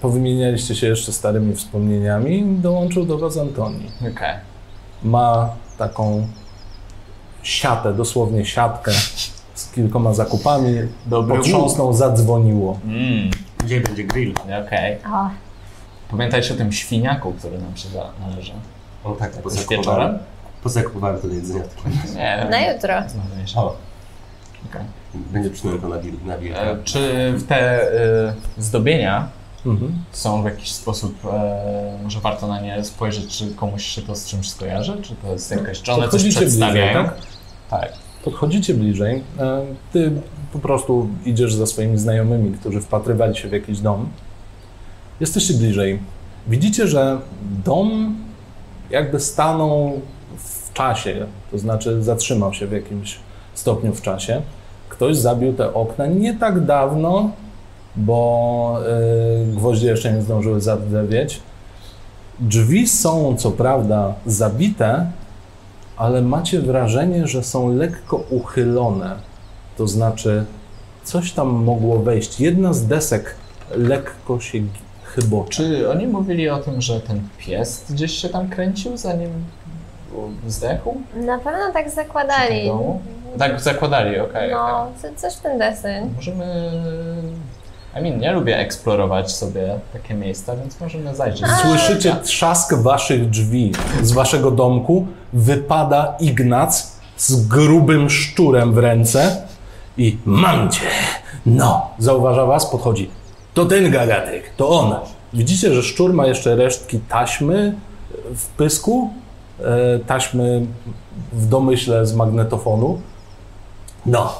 Powymienialiście się jeszcze starymi wspomnieniami. Dołączył do was Antoni. Okej. Ma taką siatę, dosłownie siatkę z kilkoma zakupami. Dobry Potrząsnął, zadzwoniło. Mm, Gdzie będzie grill? okej. O, Pamiętajcie o tym świniaku, który nam się należy. On tak, Jakoś pozakupowałem. wieczorem? Pozakupowałem to do jedzenia. Nie. na jutro. O, Okej. będzie przynajmniej to na, wil- na wilka. E, Czy w te y, zdobienia Mhm. są w jakiś sposób, e, że warto na nie spojrzeć, czy komuś się to z czymś skojarzy? Czy to jest jakaś, czy one coś przedstawiają? bliżej, tak? Tak. Podchodzicie bliżej. e, Ty po prostu idziesz za swoimi znajomymi, którzy wpatrywali się w jakiś dom. Jesteście bliżej. Widzicie, że dom jakby stanął w czasie, to znaczy zatrzymał się w jakimś stopniu w czasie. Ktoś zabił te okna nie tak dawno, bo y, gwoździe jeszcze nie zdążyły zadrwieć. Drzwi są co prawda zabite, ale macie wrażenie, że są lekko uchylone. To znaczy, coś tam mogło wejść. Jedna z desek lekko się chybocze. Czy oni mówili o tym, że ten pies gdzieś się tam kręcił, zanim zdechł? Na pewno tak zakładali. domu? Tak, zakładali, okej. No, okej. co- coś w ten deseń. Możemy... I mean, nie lubię eksplorować sobie takie miejsca, więc możemy zajrzeć. Słyszycie trzask waszych drzwi. Z waszego domku wypada Ignac z grubym szczurem w ręce i mam cię. No, zauważa was, podchodzi. To ten gagatek, to on. Widzicie, że szczur ma jeszcze resztki taśmy w pysku, e, taśmy w domyśle z magnetofonu. No,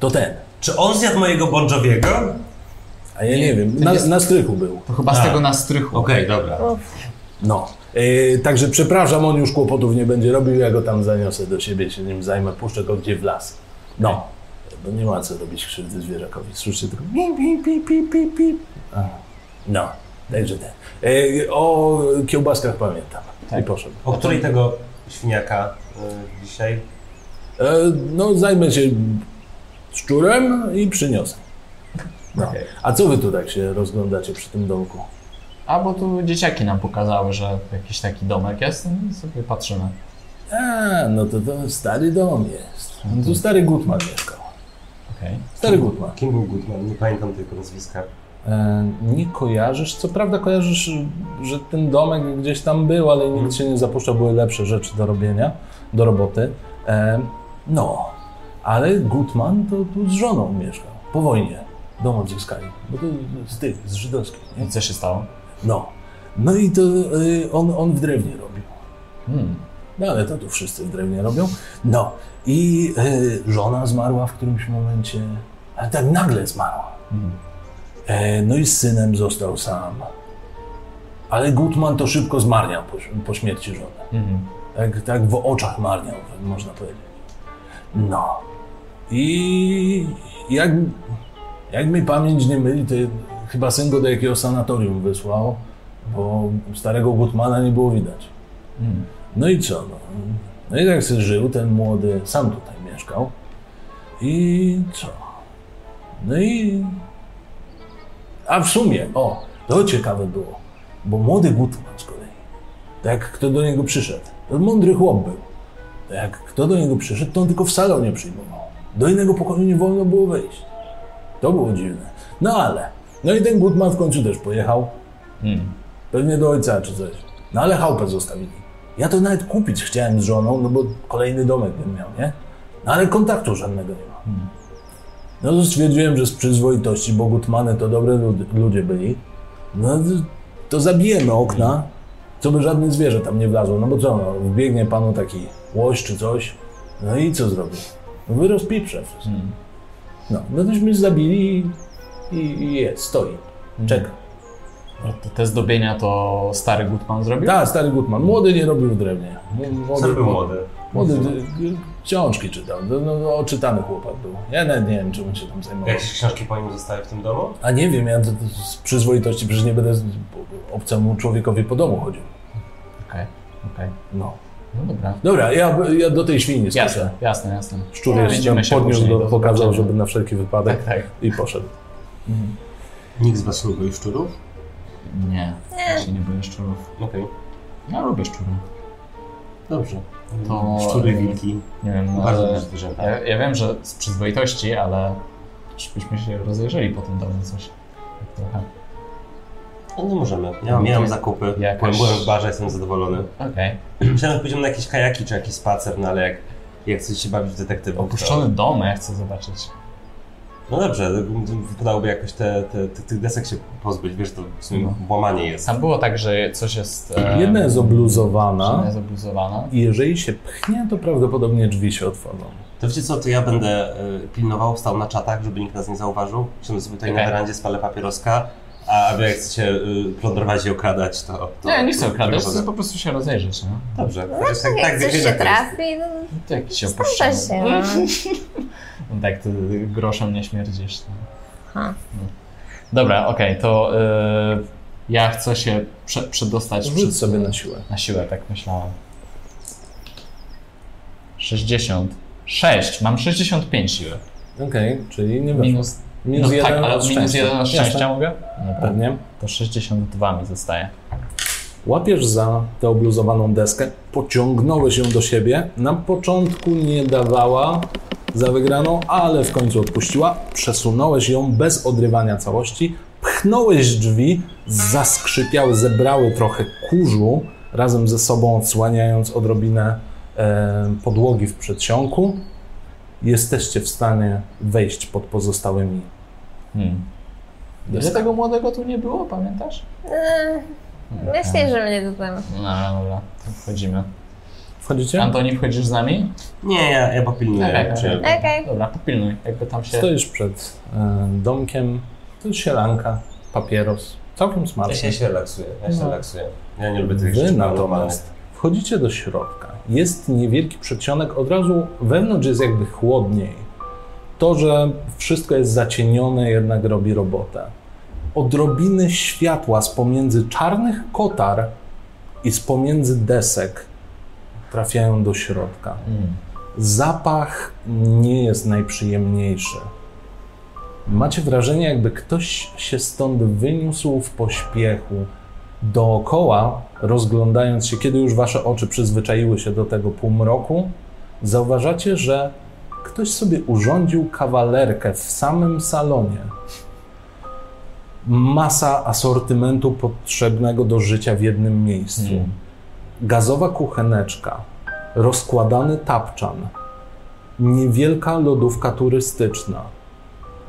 to ten. Czy on zjadł mojego Bądżowiego? A ja nie, Nie, wiem, na, jest- na strychu był. To chyba z A. tego na strychu. Okej, dobra. Uff, No, yy, także przepraszam, on już kłopotów nie będzie robił, ja go tam zaniosę do siebie, się nim zajmę, puszczę go gdzie w las. No, bo nie ma co robić krzywdy zwierzakowi. Słyszycie tylko pip, pip, pip, pip, pip, No, także ten. Yy, o kiełbaskach pamiętam. Tak. I poszedł. O której tego świniaka y, dzisiaj? E, no, zajmę się szczurem i przyniosę. No. Okej. A co wy tu tak się rozglądacie przy tym domku? A bo tu dzieciaki nam pokazały, że jakiś taki domek jest i sobie patrzymy. A, no to to stary dom jest. No tu stary Gutman mieszkał. Okej. Stary Gutman. Kim był Goodman? Nie pamiętam tego nazwiska. E, nie kojarzysz, co prawda kojarzysz, że ten domek gdzieś tam był, ale nikt się nie zapuszczał, były lepsze rzeczy do robienia, do roboty. E, no, ale Gutman to tu z żoną mieszkał, po wojnie. Dom odzyskali, bo to z tych, z żydowskich, nie? I co się stało? No, no i to y, on, on w drewnie robił. Hmm. No ale to tu wszyscy w drewnie robią. No i y, żona zmarła w którymś momencie, ale tak nagle zmarła. Hmm. E, no i z synem został sam. Ale Gutman to szybko zmarniał po, po śmierci żony. Mhm. Tak, tak w oczach marniał, można powiedzieć. No. I jak, jak mi pamięć nie myli, to chyba syn go do jakiegoś sanatorium wysłał, bo starego Gutmana nie było widać. Hmm. No i co? No, no i tak sobie żył ten młody, sam tutaj mieszkał. I co? No i... A w sumie, o, to ciekawe było, bo młody Gutman z kolei, tak kto do niego przyszedł, to mądry chłop był. Tak jak kto do niego przyszedł, to on tylko w salonie przyjmował. Do innego pokoju nie wolno było wejść. To było dziwne. No ale, no i ten Gutman w końcu też pojechał, Hmm. Pewnie do ojca czy coś. No ale chałupę zostawili. Ja to nawet kupić chciałem z żoną, no bo kolejny domek bym miał, nie? No ale kontaktu żadnego nie ma. No to stwierdziłem, że z przyzwoitości, bo Gutmany to dobre lud- ludzie byli. No to, to zabijemy okna, co by żadne zwierzę tam nie wlazło. No bo co, no, wbiegnie panu taki łoś czy coś, no i co zrobi? No wy rozpiprze wszystko. Hmm. No, no tośmy zabili i, i, i jest, stoi, czeka. Te- zdobienia to stary Gutman zrobił? Tak, stary Gutman. Młody nie robił drewnie. Młody? Młody y, y, książki czytał. No, no, no, oczytany chłopak był. Ja nawet nie wiem, czym on się tam zajmował. Jakieś książki po nim zostały w tym domu? A nie wiem, ja z przyzwoitości przecież nie będę obcemu człowiekowi po domu chodził. Okej, okej. No. No dobra. Dobra, ja, ja do tej świni Jasne, skoczę. jasne, jasne. Szczur Ja. jeszcze podniósł, do, pokazał, żeby na wszelki wypadek Tak, tak. i poszedł. Nikt z was nie boi szczurów? Nie, ja się nie boję szczurów. Okej. Ja lubię szczury. Dobrze. To- Szczury, wilki. Nie wiem, no, Bardzo duże zwierzęta. ja, ja wiem, że z przyzwoitości, ale żebyśmy się rozejrzeli po tym domu coś. Tak trochę. No nie możemy. Ja miałem jest zakupy, jakaś- byłem, w barze, jestem zadowolony. Okej. Myślałem, że pójdziemy na jakieś kajaki czy jakiś spacer, no ale jak, jak chcesz się bawić w detektywów, Opuszczony dom, ja chcę zobaczyć. No dobrze, wypadałoby jakoś te, te, te, tych desek się pozbyć, wiesz, to w sumie No. łamanie jest. Tam było tak, że coś jest... e, Jedna jest Jedna obluzowana jest obluzowana. i jeżeli się pchnie, to prawdopodobnie drzwi się otworzą. To wiecie co, to ja będę y, pilnował, stał na czatach, żeby nikt nas nie zauważył. Siądę sobie tutaj Okej. na werandzie, spalę papieroska, a wy jak chcecie y, plądrować i okradać, to... to Nie, nie chcę okradać, to chcę po prostu się rozejrzeć, no. Dobrze, No, tak, tak, jak tak, coś się jak to jest. trafi, no, To jakiś się. No. No tak, ty groszem nie śmierdzisz. No. Ha. Dobra, okej, to y, ja chcę się prze, przedostać Rzuć przez- sobie na siłę. Na siłę, tak myślałem. 66. Mam 65 siły. Okej, czyli nie weszło. Minus. Minus no jeden tak, ale od minus szczęścia. jeden od szczęścia Jasne. mogę? Dobra. Pewnie. To 62 mi zostaje. Łapiesz za tę obluzowaną deskę, pociągnąłeś ją do siebie. Na początku nie dawała za wygraną, ale w końcu odpuściła. Przesunąłeś ją bez odrywania całości, pchnąłeś drzwi, zaskrzypiały, zebrały trochę kurzu razem ze sobą, odsłaniając odrobinę e, podłogi w przedsionku. Jesteście w stanie wejść pod pozostałymi Hmm. Ile tego młodego tu nie było, pamiętasz? E, Myślę, że mnie to tam. No dobra, to wchodzimy. Wchodzicie? Antoni, wchodzisz z nami? Nie, ja, ja popilnuję. Okej, przyjaciół. Okej. Dobra, popilnuj, jakby tam się... Stoisz przed e, domkiem, to jest sielanka, papieros, całkiem smaczny. się, ja się relaksuję, ja się No. relaksuję. Ja nie lubię tych Wy rzeczy natomiast wchodzicie do środka. Jest niewielki przedsionek, od razu wewnątrz jest jakby chłodniej. To, że wszystko jest zacienione, jednak robi robotę. Odrobiny światła z pomiędzy czarnych kotar i z pomiędzy desek trafiają do środka. Mm. Zapach nie jest najprzyjemniejszy. Macie wrażenie, jakby ktoś się stąd wyniósł w pośpiechu. Dookoła, rozglądając się, kiedy już wasze oczy przyzwyczaiły się do tego półmroku, zauważacie, że ktoś sobie urządził kawalerkę w samym salonie. Masa asortymentu potrzebnego do życia w jednym miejscu. Hmm. Gazowa kucheneczka, rozkładany tapczan, niewielka lodówka turystyczna,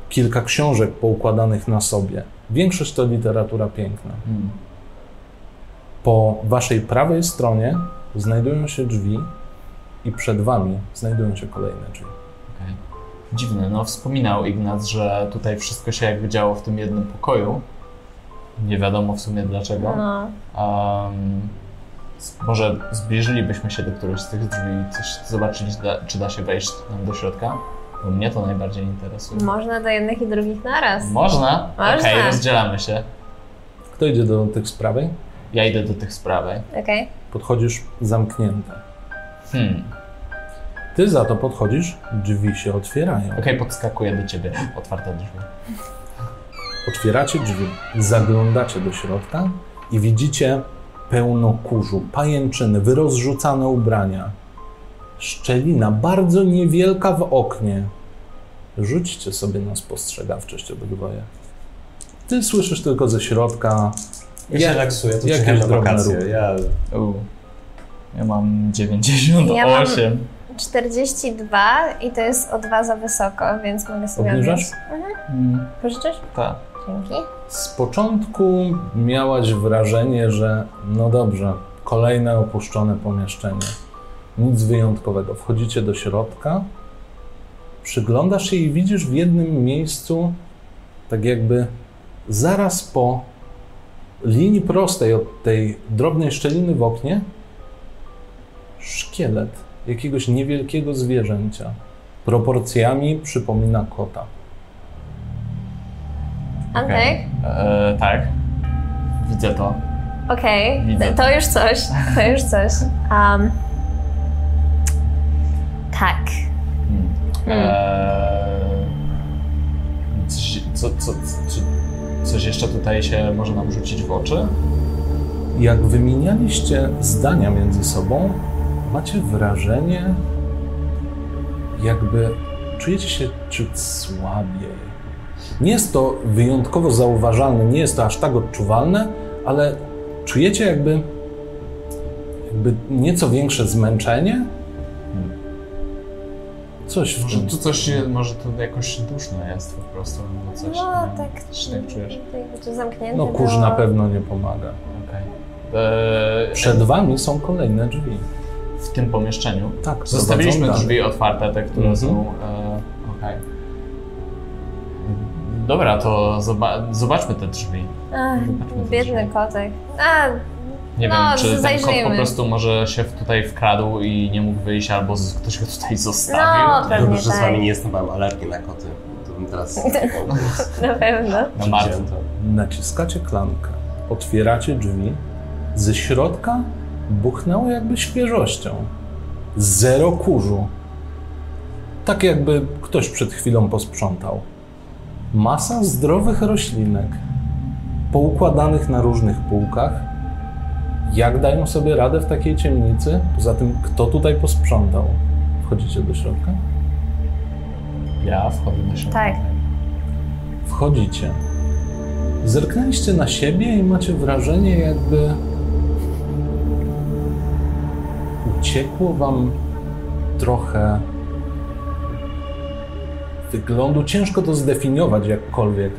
kilka książek poukładanych na sobie. Większość to literatura piękna. Hmm. Po waszej prawej stronie znajdują się drzwi i przed wami znajdują się kolejne drzwi. Dziwne, no wspominał Ignat, że tutaj wszystko się jakby działo w tym jednym pokoju. Nie wiadomo w sumie dlaczego. No. Um, może zbliżylibyśmy się do któregoś z tych drzwi i coś zobaczyć, da, czy da się wejść tam do środka? Bo mnie to najbardziej interesuje. Można do jednych i drugich naraz. Można? Można. Okej, rozdzielamy się. Kto idzie do tych z prawej? Ja idę do tych z prawej. Okej. Podchodzisz zamknięte. Hmm. Ty za to podchodzisz, drzwi się otwierają. Okej, podskakuję do ciebie. Otwarte drzwi. Otwieracie drzwi, zaglądacie do środka i widzicie pełno kurzu, pajęczyny, wyrozrzucane ubrania. Szczelina bardzo niewielka w oknie. Rzućcie sobie na spostrzegawczość obydwoje. Ty słyszysz tylko ze środka. Ja się relaksuję, to jakieś na drobne wakacje. ruchy. Ja U. Ja mam 98. 42 i to jest o dwa za wysoko, więc mogę sobie Obniżasz? odnieść. Mhm. Mm, Pożyczysz? tak. Dzięki. Z początku miałaś wrażenie, że no dobrze, kolejne opuszczone pomieszczenie. Nic wyjątkowego. Wchodzicie do środka, przyglądasz się i widzisz w jednym miejscu, tak jakby zaraz po linii prostej od tej drobnej szczeliny w oknie, szkielet jakiegoś niewielkiego zwierzęcia. Proporcjami przypomina kota. Antek? E, tak. Widzę to. Okej, Widzę. to już coś, to już coś. Um, tak. Hmm. E, coś, co, co, czy coś jeszcze tutaj się może nam rzucić w oczy? Jak wymienialiście zdania między sobą, macie wrażenie, jakby czujecie się ciut słabiej. Nie jest to wyjątkowo zauważalne, nie jest to aż tak odczuwalne, ale czujecie jakby, jakby nieco większe zmęczenie. Coś w Może tym. tu coś, może to jakoś duszno jest po prostu, albo coś. No, nie? tak. Coś tak czujesz? To jakby tu zamknięte No kurz było. na pewno nie pomaga. Okej. E, Przed wami są kolejne drzwi. W tym pomieszczeniu. Tak, Zostawiliśmy prowadzą dalej. drzwi otwarte, te, które Mhm. są. E, Okej. Dobra, to zoba- zobaczmy te drzwi. Ach, Zobaczmy biedny drzwi. kotek. A, Nie No, wiem, czy ten kot zajrzyjmy. po prostu może się tutaj wkradł i nie mógł wyjść, albo ktoś go tutaj zostawił. No, pewnie dobrze, że z tak. wami nie jestem, mam alergię na koty. To bym teraz na pewno. Na to. Naciskacie klamkę, otwieracie drzwi. Ze środka buchnęło jakby świeżością. Zero kurzu. Tak jakby ktoś przed chwilą posprzątał. Masa zdrowych roślinek, poukładanych na różnych półkach. Jak dają sobie radę w takiej ciemnicy? Poza tym, kto tutaj posprzątał? Wchodzicie do środka? Ja wchodzę do środka. Tak. Wchodzicie. Zerknęliście na siebie i macie wrażenie, jakby uciekło wam trochę wyglądu. Ciężko to zdefiniować jakkolwiek.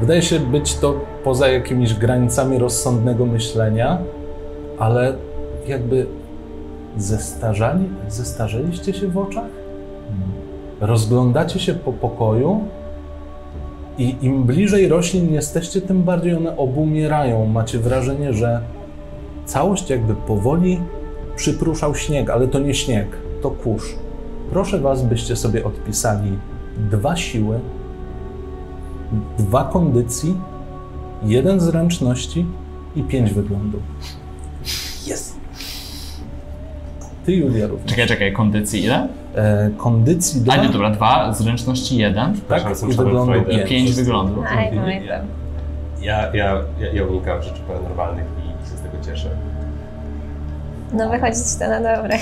Wydaje się być to poza jakimiś granicami rozsądnego myślenia, ale jakby zestarzali, zestarzeliście się w oczach? Rozglądacie się po pokoju i im bliżej roślin jesteście, tym bardziej one obumierają. Macie wrażenie, że całość jakby powoli przypruszał śnieg, ale to nie śnieg, to kurz. Proszę Was, byście sobie odpisali dwa siły, dwa kondycji, jeden zręczności i pięć wyglądu. Jest. Ty, Julia, również. Czekaj, czekaj, kondycji ile? E, kondycji A 2, nie, dobra, dwa, zręczności jeden, tak, jestem i wyglądu Freude. 5. pięć wyglądu. Aj, Ja, pamiętam. ja, ja, ja, ja unikam rzeczy paranormalnych i się z tego cieszę. No wychodzi ci to na dobre.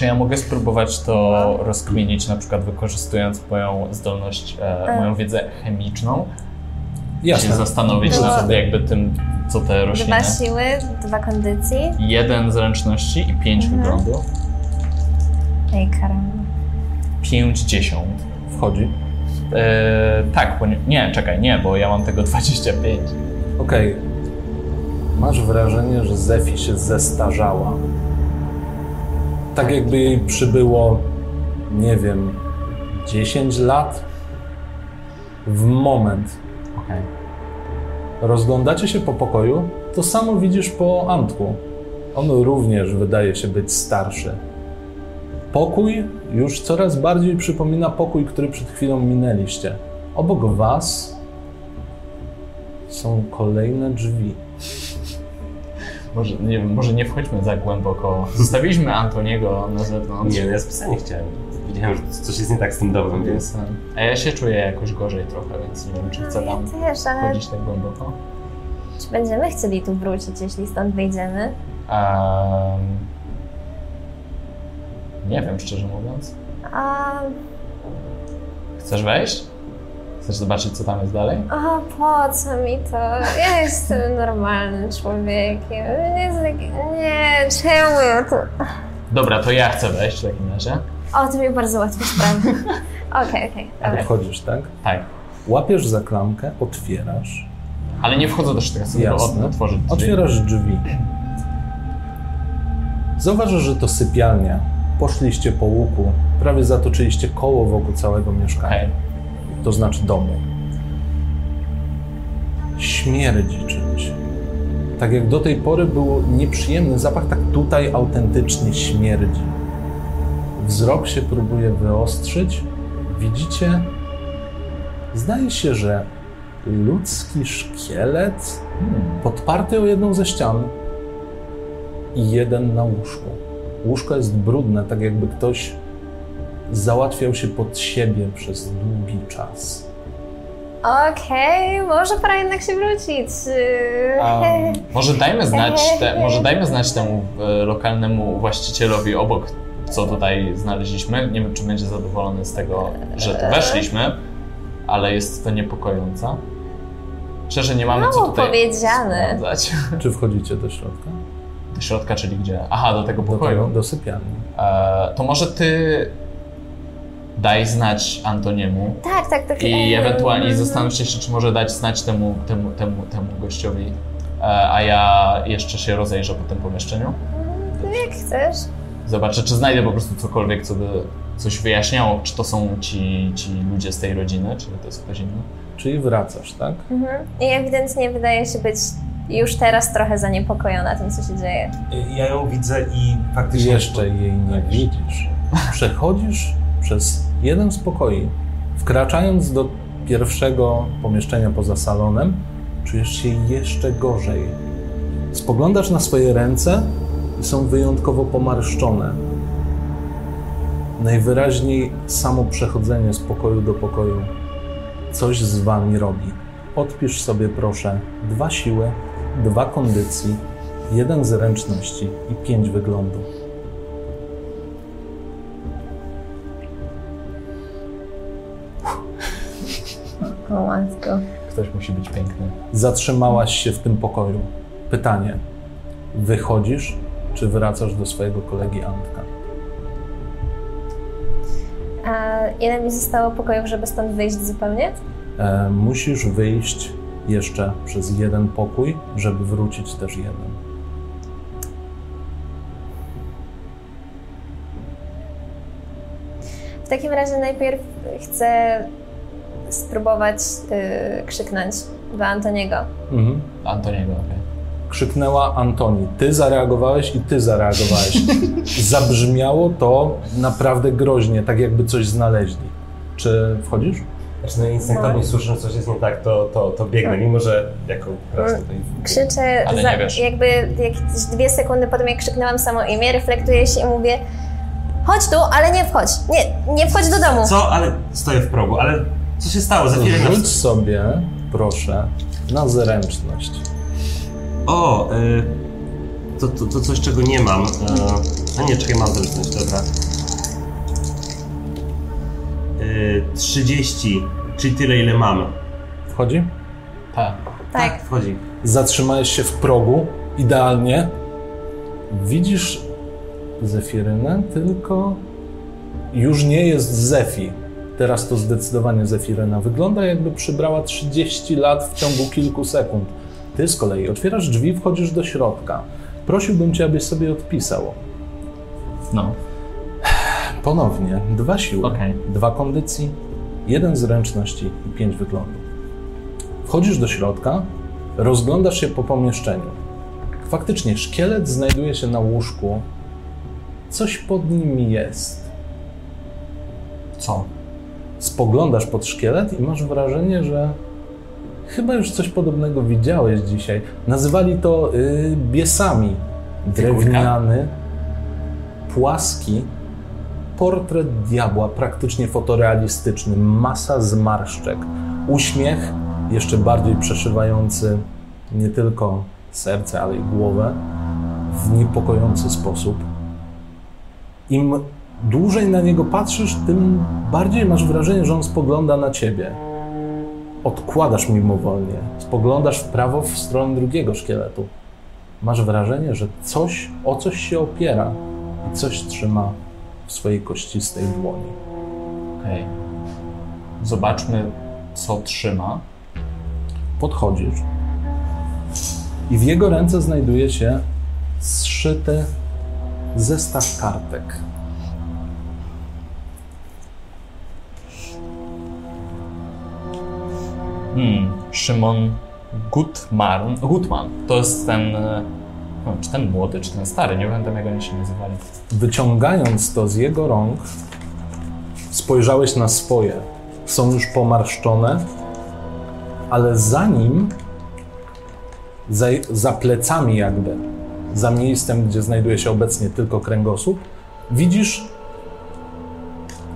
Czy ja mogę spróbować to rozkminić, na przykład wykorzystując moją zdolność, e, moją wiedzę chemiczną? Się Jasne. zastanowić Było. nad jakby tym, co te rośliny. Dwa siły, dwa kondycji. Jeden zręczności i pięć Mhm. wyglądu. Ej, karamba. Pięć dziesiąt. Wchodzi. E, tak, bo nie, nie, czekaj, nie, bo ja mam tego 25. Okej. Masz wrażenie, że Zefi się zestarzała. Tak jakby jej przybyło, nie wiem, 10 lat w moment. Okej. Rozglądacie się po pokoju, to samo widzisz po Antku. On również wydaje się być starszy. Pokój już coraz bardziej przypomina pokój, który przed chwilą minęliście. Obok was są kolejne drzwi. Może, nie może nie wchodźmy za głęboko. Zostawiliśmy Antoniego na zewnątrz. Nie, no ja specjalnie chciałem. Widziałem, że coś jest nie tak z tym domem, więc... A ja się czuję jakoś gorzej trochę, więc nie wiem, czy chcę tam też, ale wchodzić tak głęboko. czy będziemy chcieli tu wrócić, jeśli stąd wyjdziemy? Em, nie wiem, szczerze mówiąc. A, Chcesz wejść? Chcesz zobaczyć, co tam jest dalej? a po co mi to? Ja jestem normalnym człowiekiem. Nie, nie czemu ja to... Dobra, to ja chcę wejść w takim razie. O, to mi bardzo łatwo sprawa. Okej, okej, dobra. Wchodzisz, tak? Tak. Łapiesz za klamkę, otwierasz. Ale nie wchodzę do środka, chcę tylko Jasne. otworzyć drzwi. Otwierasz drzwi. Zauważasz, że to sypialnia. Poszliście po łuku, prawie zatoczyliście koło wokół całego mieszkania. Okej. To znaczy domu. Śmierdzi czymś. Tak jak do tej pory był nieprzyjemny zapach, tak tutaj autentycznie śmierdzi. Wzrok się próbuje wyostrzyć. Widzicie, zdaje się, że ludzki szkielet podparty o jedną ze ścian i jeden na łóżku. Łóżko jest brudne, tak jakby ktoś załatwiał się pod siebie przez długi czas. Okej, może pora jednak się wrócić. Um, może dajmy znać, te, może dajmy znać temu e, lokalnemu właścicielowi obok, co tutaj znaleźliśmy. Nie wiem, czy będzie zadowolony z tego, że tu weszliśmy, ale jest to niepokojące. Szczerze, nie mamy co Mało tutaj powiedziane. sprawdzać. Czy wchodzicie do środka? Do środka, czyli gdzie? Aha, do tego Do, pokoju. tego, do sypialni. E, to może ty daj znać Antoniemu Tak, tak, tak. i em, ewentualnie zastanów się jeszcze, czy może dać znać temu, temu, temu, temu gościowi, e, a ja jeszcze się rozejrzę po tym pomieszczeniu. Jak chcesz. Zobaczę, czy znajdę po prostu cokolwiek, co by coś wyjaśniało, czy to są ci, ci ludzie z tej rodziny, czy to jest ktoś inny. Czyli wracasz, tak? Mhm. I ewidentnie wydaje się być już teraz trochę zaniepokojona tym, co się dzieje. Ja ją widzę i Ty faktycznie... jeszcze jej nie widzisz. Przechodzisz przez jeden z pokoi. Wkraczając do pierwszego pomieszczenia poza salonem, czujesz się jeszcze gorzej. Spoglądasz na swoje ręce i są wyjątkowo pomarszczone. Najwyraźniej samo przechodzenie z pokoju do pokoju coś z wami robi. Odpisz sobie proszę dwa siły, dwa kondycji, jeden zręczności i pięć wyglądu. O matko. Ktoś musi być piękny. Zatrzymałaś się w tym pokoju. Pytanie: wychodzisz, czy wracasz do swojego kolegi Antka? A ile mi zostało pokojów, żeby stąd wyjść zupełnie? E, musisz wyjść jeszcze przez jeden pokój, żeby wrócić też jeden. W takim razie najpierw chcę spróbować y, krzyknąć do Antoniego. Mhm. Antoniego, okej. Krzyknęła Antoni. Ty zareagowałeś i ty zareagowałeś. Zabrzmiało to naprawdę groźnie, tak jakby coś znaleźli. Czy wchodzisz? Czy instynktownie słyszę, że coś jest nie tak, to, to, to biegnę, mimo że jako raz tutaj... Krzyczę, Ale za, nie wiesz. jakby jakieś dwie sekundy po tym, jak krzyknęłam samo imię, reflektuję się i mówię chodź tu, ale nie wchodź. Nie, nie wchodź do domu. Co? Ale stoję w progu, ale co się stało? Za chwilę... Rzuć sobie, proszę, na zręczność. O, y, to, to, to coś, czego nie mam. Y, a nie, czekaj, mam zręczność, dobra. Y, 30, czyli tyle, ile mam. Wchodzi? Tak. Tak. Wchodzi. Zatrzymałeś się w progu, idealnie. Widzisz Zefirynę, tylko już nie jest Zefi. Teraz to zdecydowanie Zefiryna. Wygląda jakby przybrała 30 lat w ciągu kilku sekund. Ty z kolei otwierasz drzwi, wchodzisz do środka. Prosiłbym cię, abyś sobie odpisał. No. Ponownie, dwa siły, Okej. dwa kondycji, jeden zręczności i pięć wyglądu. Wchodzisz do środka, rozglądasz się po pomieszczeniu. Faktycznie, szkielet znajduje się na łóżku. Coś pod nim jest. Co? Spoglądasz pod szkielet i masz wrażenie, że chyba już coś podobnego widziałeś dzisiaj. Nazywali to y, biesami. Drewniany, płaski portret diabła, praktycznie fotorealistyczny, masa zmarszczek, uśmiech jeszcze bardziej przeszywający nie tylko serce, ale i głowę w niepokojący sposób. Im dłużej na niego patrzysz, tym bardziej masz wrażenie, że on spogląda na ciebie. Odkładasz mimowolnie, spoglądasz w prawo w stronę drugiego szkieletu. Masz wrażenie, że coś o coś się opiera i coś trzyma w swojej kościstej dłoni. Okej. Zobaczmy, co trzyma. Podchodzisz i w jego ręce znajduje się zszyty zestaw kartek. Hmm. Szymon Gutman. Gutman. To jest ten... No, czy ten młody, czy ten stary? Nie pamiętam, jak oni się nazywali. Wyciągając to z jego rąk, spojrzałeś na swoje. Są już pomarszczone, ale za nim, za, za plecami jakby, za miejscem, gdzie znajduje się obecnie tylko kręgosłup, widzisz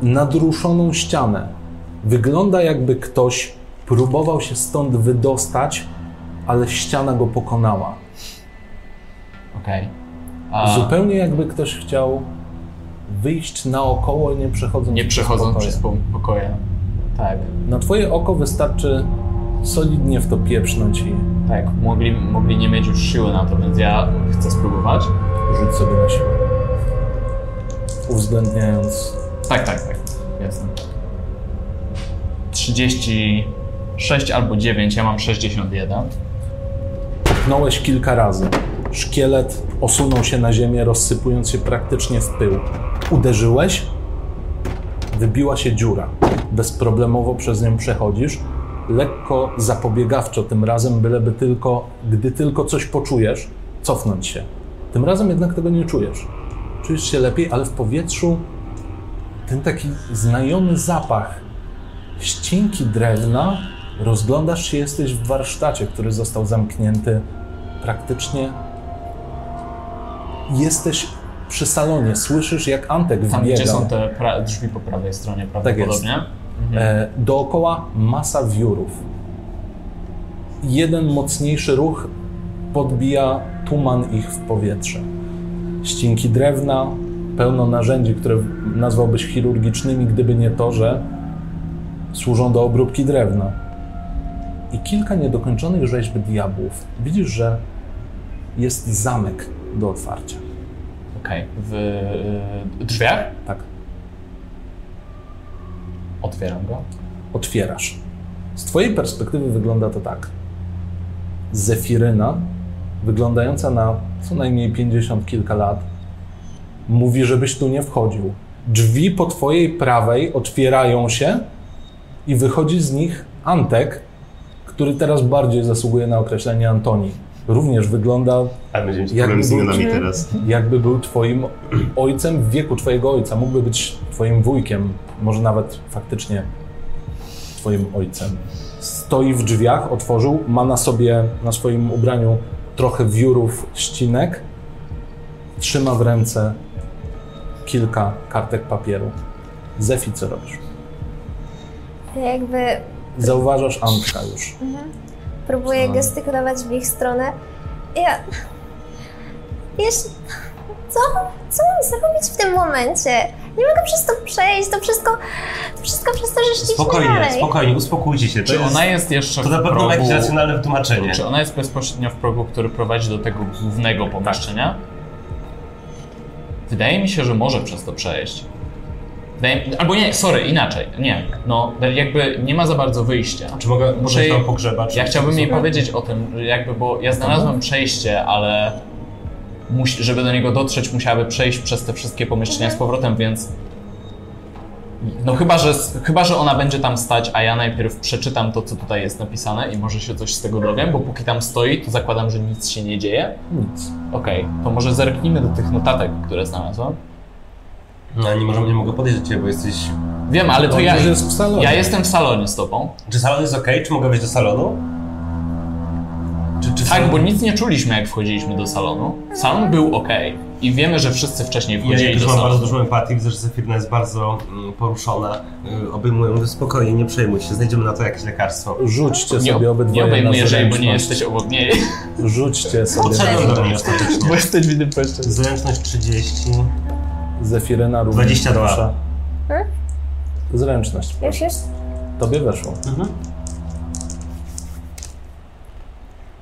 nadruszoną ścianę. Wygląda jakby ktoś Próbował się stąd wydostać, ale ściana go pokonała. Okej. Okay. A... Zupełnie jakby ktoś chciał wyjść naokoło, nie przechodząc, nie przechodząc przez pokoje. Przez pokoje. Tak. Na twoje oko wystarczy solidnie w to pieprznąć i... Tak, mogli, mogli nie mieć już siły na to, więc ja chcę spróbować. Rzuć sobie na siłę. Uwzględniając... Tak, tak, tak. Jasne. 30 6 albo 9, ja mam 61. Pchnąłeś kilka razy. Szkielet osunął się na ziemię, rozsypując się praktycznie w pył. Uderzyłeś, wybiła się dziura. Bezproblemowo przez nią przechodzisz. Lekko zapobiegawczo tym razem, byleby tylko, gdy tylko coś poczujesz, cofnąć się. Tym razem jednak tego nie czujesz. Czujesz się lepiej, ale w powietrzu ten taki znajomy zapach ścienki drewna Rozglądasz się, jesteś w warsztacie, który został zamknięty praktycznie. Jesteś przy salonie, słyszysz jak Antek Tam, wbiega. gdzie są te drzwi po prawej stronie prawdopodobnie. E, dookoła masa wiórów. Jeden mocniejszy ruch podbija tuman ich w powietrze. Ścinki drewna, pełno narzędzi, które nazwałbyś chirurgicznymi, gdyby nie to, że służą do obróbki drewna. I kilka niedokończonych rzeźb diabłów. Widzisz, że jest zamek do otwarcia. Okej. W y, drzwiach Tak, otwieram go. otwierasz. Z Twojej perspektywy wygląda to tak. Zefiryna, wyglądająca na co najmniej 50 kilka lat, mówi, żebyś tu nie wchodził. Drzwi po Twojej prawej otwierają się i wychodzi z nich Antek, który teraz bardziej zasługuje na określenie Antoni. Również wygląda, Ale będziemy mieć Jak problem z imionami teraz. jakby był Twoim ojcem w wieku Twojego ojca. Mógłby być Twoim wujkiem, może nawet faktycznie swoim ojcem. Stoi w drzwiach, otworzył, ma na sobie, na swoim ubraniu trochę wiórów ścinek, trzyma w ręce kilka kartek papieru. Zefi, co robisz? Jakby Zauważasz Antka już. próbuję Co? gestykulować w ich stronę. Ja... Jeszcze... Co? Co mam zrobić w tym momencie? Nie mogę przez to przejść, to wszystko... To wszystko przez to, że Spokojnie, dalej. spokojnie, uspokójcie się. To Czy ona jest jeszcze To w na pewno ma progu... jakieś racjonalne wytłumaczenie. Czy ona jest bezpośrednio w progu, który prowadzi do tego głównego pomieszczenia? Wydaje mi się, że może przez to przejść. Albo nie, sorry, inaczej. Nie. No, jakby nie ma za bardzo wyjścia. Czy mogę, Muszę tam pogrzebać? Ja chciałbym jej powiedzieć o tym, że jakby, bo ja znalazłem przejście, ale musi, żeby do niego dotrzeć, musiałaby przejść przez te wszystkie pomieszczenia z powrotem, więc. No chyba że, chyba, że ona będzie tam stać, a ja najpierw przeczytam to, co tutaj jest napisane i może się coś z tego dowiem, bo póki tam stoi, to zakładam, że nic się nie dzieje. Nic. Okej, to może zerknijmy do tych notatek, które znalazłem. No, nie, możemy, nie mogę podejść do ciebie, bo jesteś... Wiem, ale to ja, jest w salonie. ja jestem w salonie z tobą. Czy salon jest ok? Czy mogę wejść do salonu? Czy, czy Tak, salon- bo nic nie czuliśmy, jak wchodziliśmy do salonu. Salon był ok. I wiemy, że wszyscy wcześniej Ja wchodzili też do mam salonu. bardzo dużą empatię, widzę, że Zefirna jest bardzo mm, poruszona. Y, obejmuję, mówię, spokojnie, nie przejmuj się, znajdziemy na to jakieś lekarstwo. Rzućcie Nie, sobie nie obydwoje obejmujesz na jej, bo nie jesteś obok niej. Rzućcie sobie na do mnie zręczność. ostatecznie. Bo jesteś w innym pomieszczeniu. Zręczność 30. Zefiryna również 22. proszę. Hmm? Zręczność. Już, już? Tobie weszło. Mhm.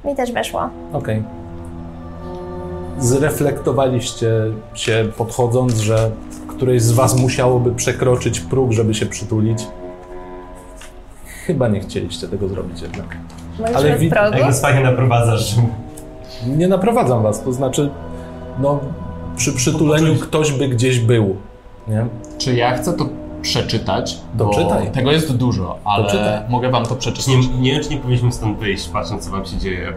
Mi też weszło. Okej. Zreflektowaliście się podchodząc, że któreś z was musiałoby przekroczyć próg, żeby się przytulić. Chyba nie chcieliście tego zrobić jednak. Ale wi- progu? Jak nas fajnie naprowadzasz. Nie naprowadzam was, to znaczy, no, przy przytuleniu ktoś by gdzieś był, nie? Czy ja chcę to przeczytać? Doczytaj. Tego jest dużo, ale Doczytaj. mogę wam to Czy przeczytać. nie, nie wiem, czy nie powinniśmy stąd wyjść, patrząc co wam się dzieje.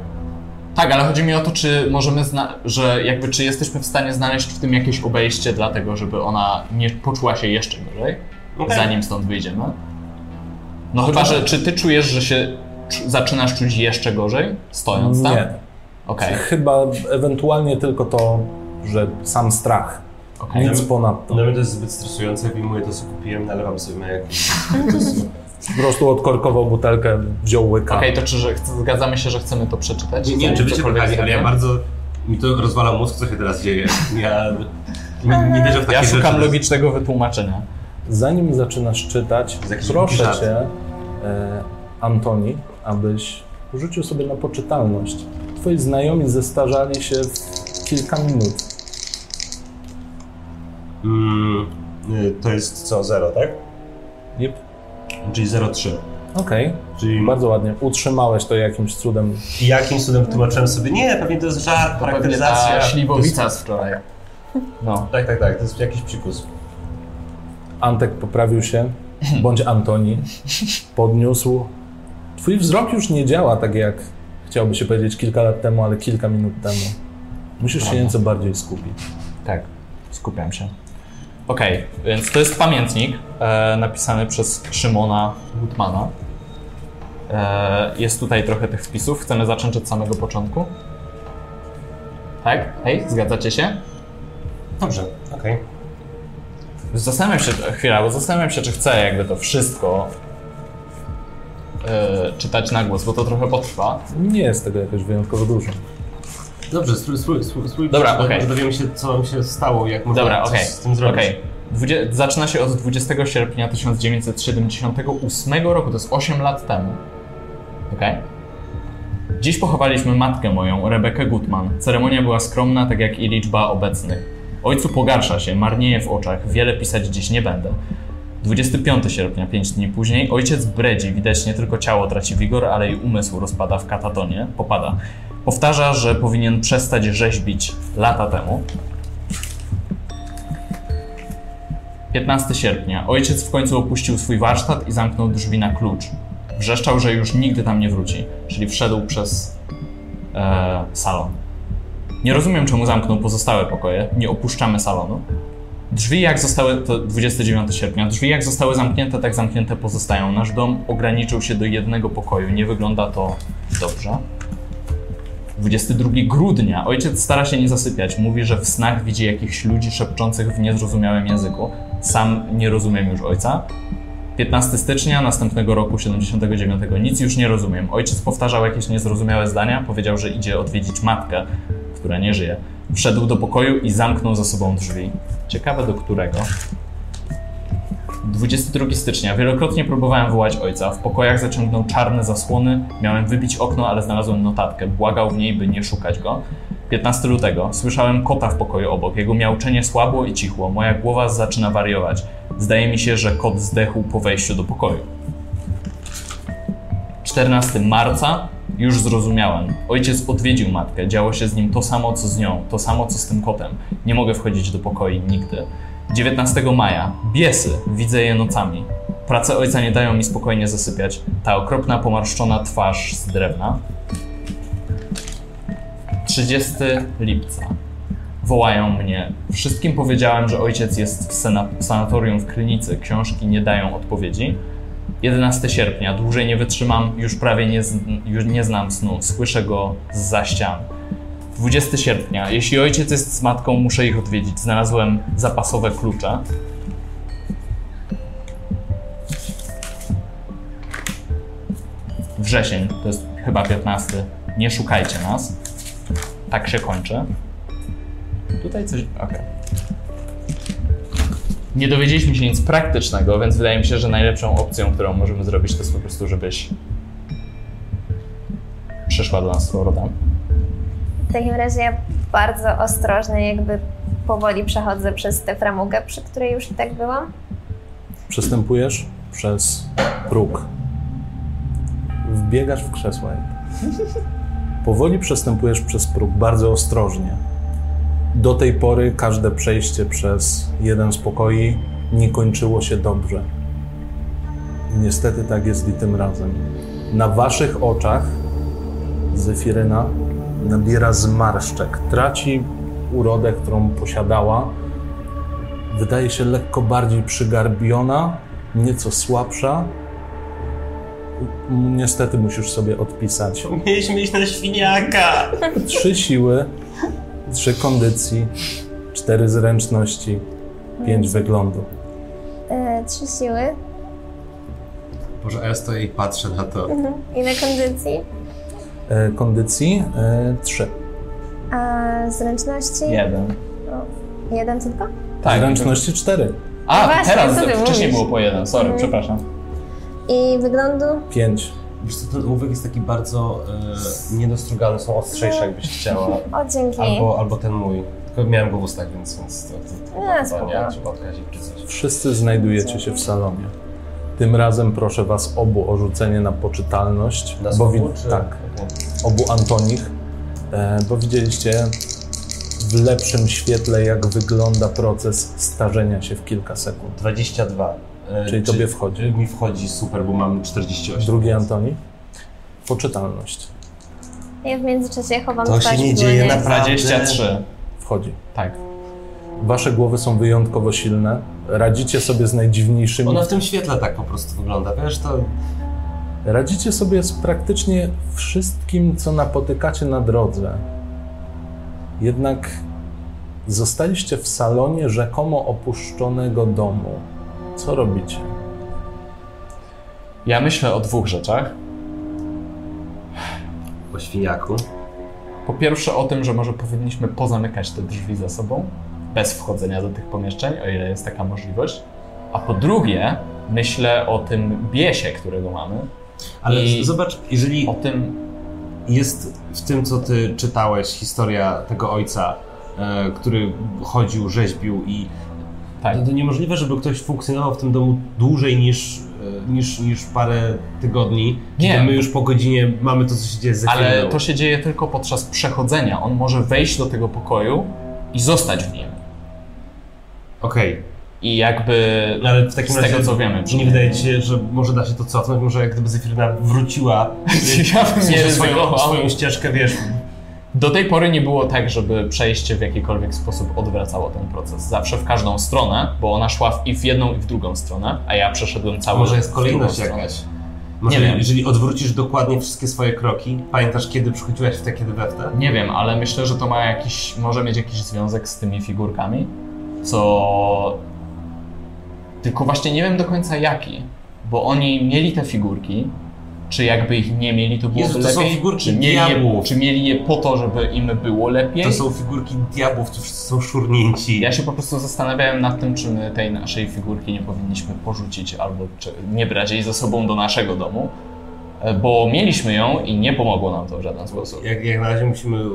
Tak, ale chodzi mi o to, czy możemy, zna- że jakby czy jesteśmy w stanie znaleźć w tym jakieś obejście, dlatego żeby ona nie poczuła się jeszcze gorzej, Okej. zanim stąd wyjdziemy. No chyba, że czy ty czujesz, że się czu- zaczynasz czuć jeszcze gorzej, stojąc tam? Nie. Okej, Chyba ewentualnie tylko to, że sam strach. okej. Nic ponadto. Dla mnie to jest zbyt stresujące, wyjmuję to, co kupiłem, nalewam sobie na jakiś... Po prostu odkorkował butelkę, wziął łyka. Okej, to czy że zgadzamy się, że chcemy to przeczytać? Nie, nie wiem, czy wiecie, ale ja bardzo... Mi to rozwala mózg, co się teraz dzieje. Ja nie, nie wierzę w takie Ja szukam rzeczy. logicznego wytłumaczenia. Zanim zaczynasz czytać, proszę cię, e, Antoni, abyś rzucił sobie na poczytalność. Twoi znajomi zestarzali się w kilka minut. Mm, y, to jest co, 0, tak? Yep. Czyli 0,3. Okej, Czyli bardzo ładnie. Utrzymałeś to jakimś cudem. jakim cudem tłumaczyłem sobie, nie, pewnie to jest żart, To charakteryzacja. śliwowica z wczoraj. No. Tak, tak, tak, to jest jakiś psikus. Antek poprawił się, bądź Antoni podniósł. Twój wzrok już nie działa tak jak chciałby się powiedzieć kilka lat temu, ale kilka minut temu. Musisz się Prawda. nieco bardziej skupić. Tak, skupiam się. Okej, więc to jest pamiętnik e, napisany przez Szymona Gutmana. E, jest tutaj trochę tych wpisów. Chcemy zacząć od samego początku. Tak? Hej, zgadzacie się? Dobrze, okej. Zastanawiam się, chwila, bo zastanawiam się, czy chcę jakby to wszystko e, czytać na głos, bo to trochę potrwa. Nie jest tego jakoś wyjątkowo dużo. Dobrze, spróbuj, spróbuj, spróbuj, Dobra, okej. że dowiemy się, co nam się stało, jak można Dobra, okej. z tym zrobić. okej. Dwudzie- Zaczyna się od 20 sierpnia 1978 roku, to jest 8 lat temu. Okej? Dziś pochowaliśmy matkę moją, Rebekę Gutman. Ceremonia była skromna, tak jak i liczba obecnych. Ojcu pogarsza się, marnieje w oczach, wiele pisać dziś nie będę. 25 sierpnia, 5 dni później, ojciec bredzi, widać nie tylko ciało traci wigor, ale i umysł rozpada w katatonie, popada. Powtarza, że powinien przestać rzeźbić lata temu. 15 sierpnia. Ojciec w końcu opuścił swój warsztat i zamknął drzwi na klucz. Wrzeszczał, że już nigdy tam nie wróci, czyli wszedł przez e, salon. Nie rozumiem, czemu zamknął pozostałe pokoje. Nie opuszczamy salonu. Drzwi jak zostały, to 29 sierpnia, drzwi jak zostały zamknięte, tak zamknięte pozostają. Nasz dom ograniczył się do jednego pokoju. Nie wygląda to dobrze. 22 grudnia. Ojciec stara się nie zasypiać. Mówi, że w snach widzi jakichś ludzi szepczących w niezrozumiałym języku. Sam nie rozumiem już ojca. 15 stycznia następnego roku 79. Nic już nie rozumiem. Ojciec powtarzał jakieś niezrozumiałe zdania. Powiedział, że idzie odwiedzić matkę, która nie żyje. Wszedł do pokoju i zamknął za sobą drzwi. Ciekawe do którego. 22 stycznia. Wielokrotnie próbowałem wołać ojca. W pokojach zaciągnął czarne zasłony. Miałem wybić okno, ale znalazłem notatkę. Błagał w niej, by nie szukać go. 15 lutego. Słyszałem kota w pokoju obok. Jego miauczenie słabło i cichło. Moja głowa zaczyna wariować. Zdaje mi się, że kot zdechł po wejściu do pokoju. 14 marca. Już zrozumiałem. Ojciec odwiedził matkę. Działo się z nim to samo, co z nią. To samo, co z tym kotem. Nie mogę wchodzić do pokoi nigdy. 19 maja. Biesy. Widzę je nocami. Prace ojca nie dają mi spokojnie zasypiać. Ta okropna, pomarszczona twarz z drewna. 30 lipca. Wołają mnie. Wszystkim powiedziałem, że ojciec jest w, sanatorium w Krynicy. Książki nie dają odpowiedzi. 11 sierpnia. Dłużej nie wytrzymam. Już prawie nie, z- już nie znam snu. Słyszę go za ścian. 20 sierpnia. Jeśli ojciec jest z matką, muszę ich odwiedzić. Znalazłem zapasowe klucze. Wrzesień, to jest chyba 15. Nie szukajcie nas. Tak się kończy. Tutaj coś. Okej. Nie dowiedzieliśmy się nic praktycznego, więc wydaje mi się, że najlepszą opcją, którą możemy zrobić, to jest po prostu, żebyś przyszła do nas z powrotem. W takim razie ja bardzo ostrożnie jakby powoli przechodzę przez tę framugę, przy której już i tak byłam. Przestępujesz przez próg. Wbiegasz w krzesło. Powoli przestępujesz przez próg, bardzo ostrożnie. Do tej pory każde przejście przez jeden z pokoi nie kończyło się dobrze. Niestety tak jest i tym razem. Na waszych oczach Zefiryna nabiera zmarszczek, traci urodę, którą posiadała. Wydaje się lekko bardziej przygarbiona, nieco słabsza. Niestety musisz sobie odpisać Mieliśmy iść na świniaka! trzy siły, trzy kondycji, cztery zręczności, pięć wyglądu. E, trzy siły. Boże, a ja stoję i patrzę na to. Mhm. Ile kondycji? E, kondycji e, trzy. A zręczności? Jeden. O, jeden tylko? Tak. Zręczności cztery. A, No właśnie, teraz, co ty wcześniej mówisz? było po jeden, sorry, Mhm. przepraszam. I wyglądu? Pięć. Wiesz co, ten ołówek jest taki bardzo e, niedostrogany, są ostrzejsze jakbyś chciała. O, dzięki. Albo, albo ten mój. Tylko miałem go w ustach, więc, więc to, to, to, Nie, to, spoko. nie trzeba odkazić czy coś. Wszyscy znajdujecie się w salonie. Tym razem proszę was obu o rzucenie na poczytalność. Na bo wi- czy... Tak, obu Antonich, e, bo widzieliście w lepszym świetle, jak wygląda proces starzenia się w kilka sekund. 22. E, Czyli czy- tobie wchodzi. Mi wchodzi super, bo mam 48. Drugi Antoni, poczytalność. Ja w międzyczasie chowam To twarz się nie dzieje dłoniach. naprawdę. 23. Wchodzi. Tak. Wasze głowy są wyjątkowo silne. Radzicie sobie z najdziwniejszymi. Ona w tym świetle tak po prostu wygląda, wiesz, to... Radzicie sobie z praktycznie wszystkim, co napotykacie na drodze. Jednak zostaliście w salonie rzekomo opuszczonego domu. Co robicie? Ja myślę o dwóch rzeczach. Po świniaku. Po pierwsze o tym, że może powinniśmy pozamykać te drzwi za sobą, bez wchodzenia do tych pomieszczeń, o ile jest taka możliwość. A po drugie, myślę o tym biesie, którego mamy. Ale I- zobacz, jeżeli O tym, jest w tym, co ty czytałeś, historia tego ojca, e, który chodził, rzeźbił i tak, to, to niemożliwe, żeby ktoś funkcjonował w tym domu dłużej niż, e, niż, niż parę tygodni. Nie. Kiedy my już po godzinie mamy to, co się dzieje z ale to się dzieje tylko podczas przechodzenia. On może wejść do tego pokoju i zostać w nim. Okej, I jakby No ale w takim z razie tego co wiemy. Nie wydaje ci się, że może da się to cofnąć? Może jak gdyby Zefiryna wróciła Ja bym nie swoją, swoją ścieżkę, wiesz, Do tej pory nie było tak, żeby przejście w jakikolwiek sposób odwracało ten proces. Zawsze w każdą stronę, bo ona szła w, i w jedną, i w drugą stronę, a ja przeszedłem cały Może jest kolejność jakaś. Może Nie wiem. jeżeli odwrócisz dokładnie wszystkie swoje kroki, pamiętasz kiedy przychodziłeś w te, kiedy we w te? Nie wiem, ale myślę, że to ma jakiś, może mieć jakiś związek z tymi figurkami, co... Tylko właśnie nie wiem do końca jaki, bo oni mieli te figurki, czy jakby ich nie mieli, to byłoby Jezu, to są lepiej? figurki czy, mieli je, diabłów. czy mieli je po to, żeby im było lepiej? To są figurki diabłów, to wszyscy są szurnięci. Ja się po prostu zastanawiałem nad tym, czy my tej naszej figurki nie powinniśmy porzucić albo czy nie brać jej ze sobą do naszego domu, e, bo mieliśmy ją i nie pomogło nam to w żaden sposób. Jak, jak na razie musimy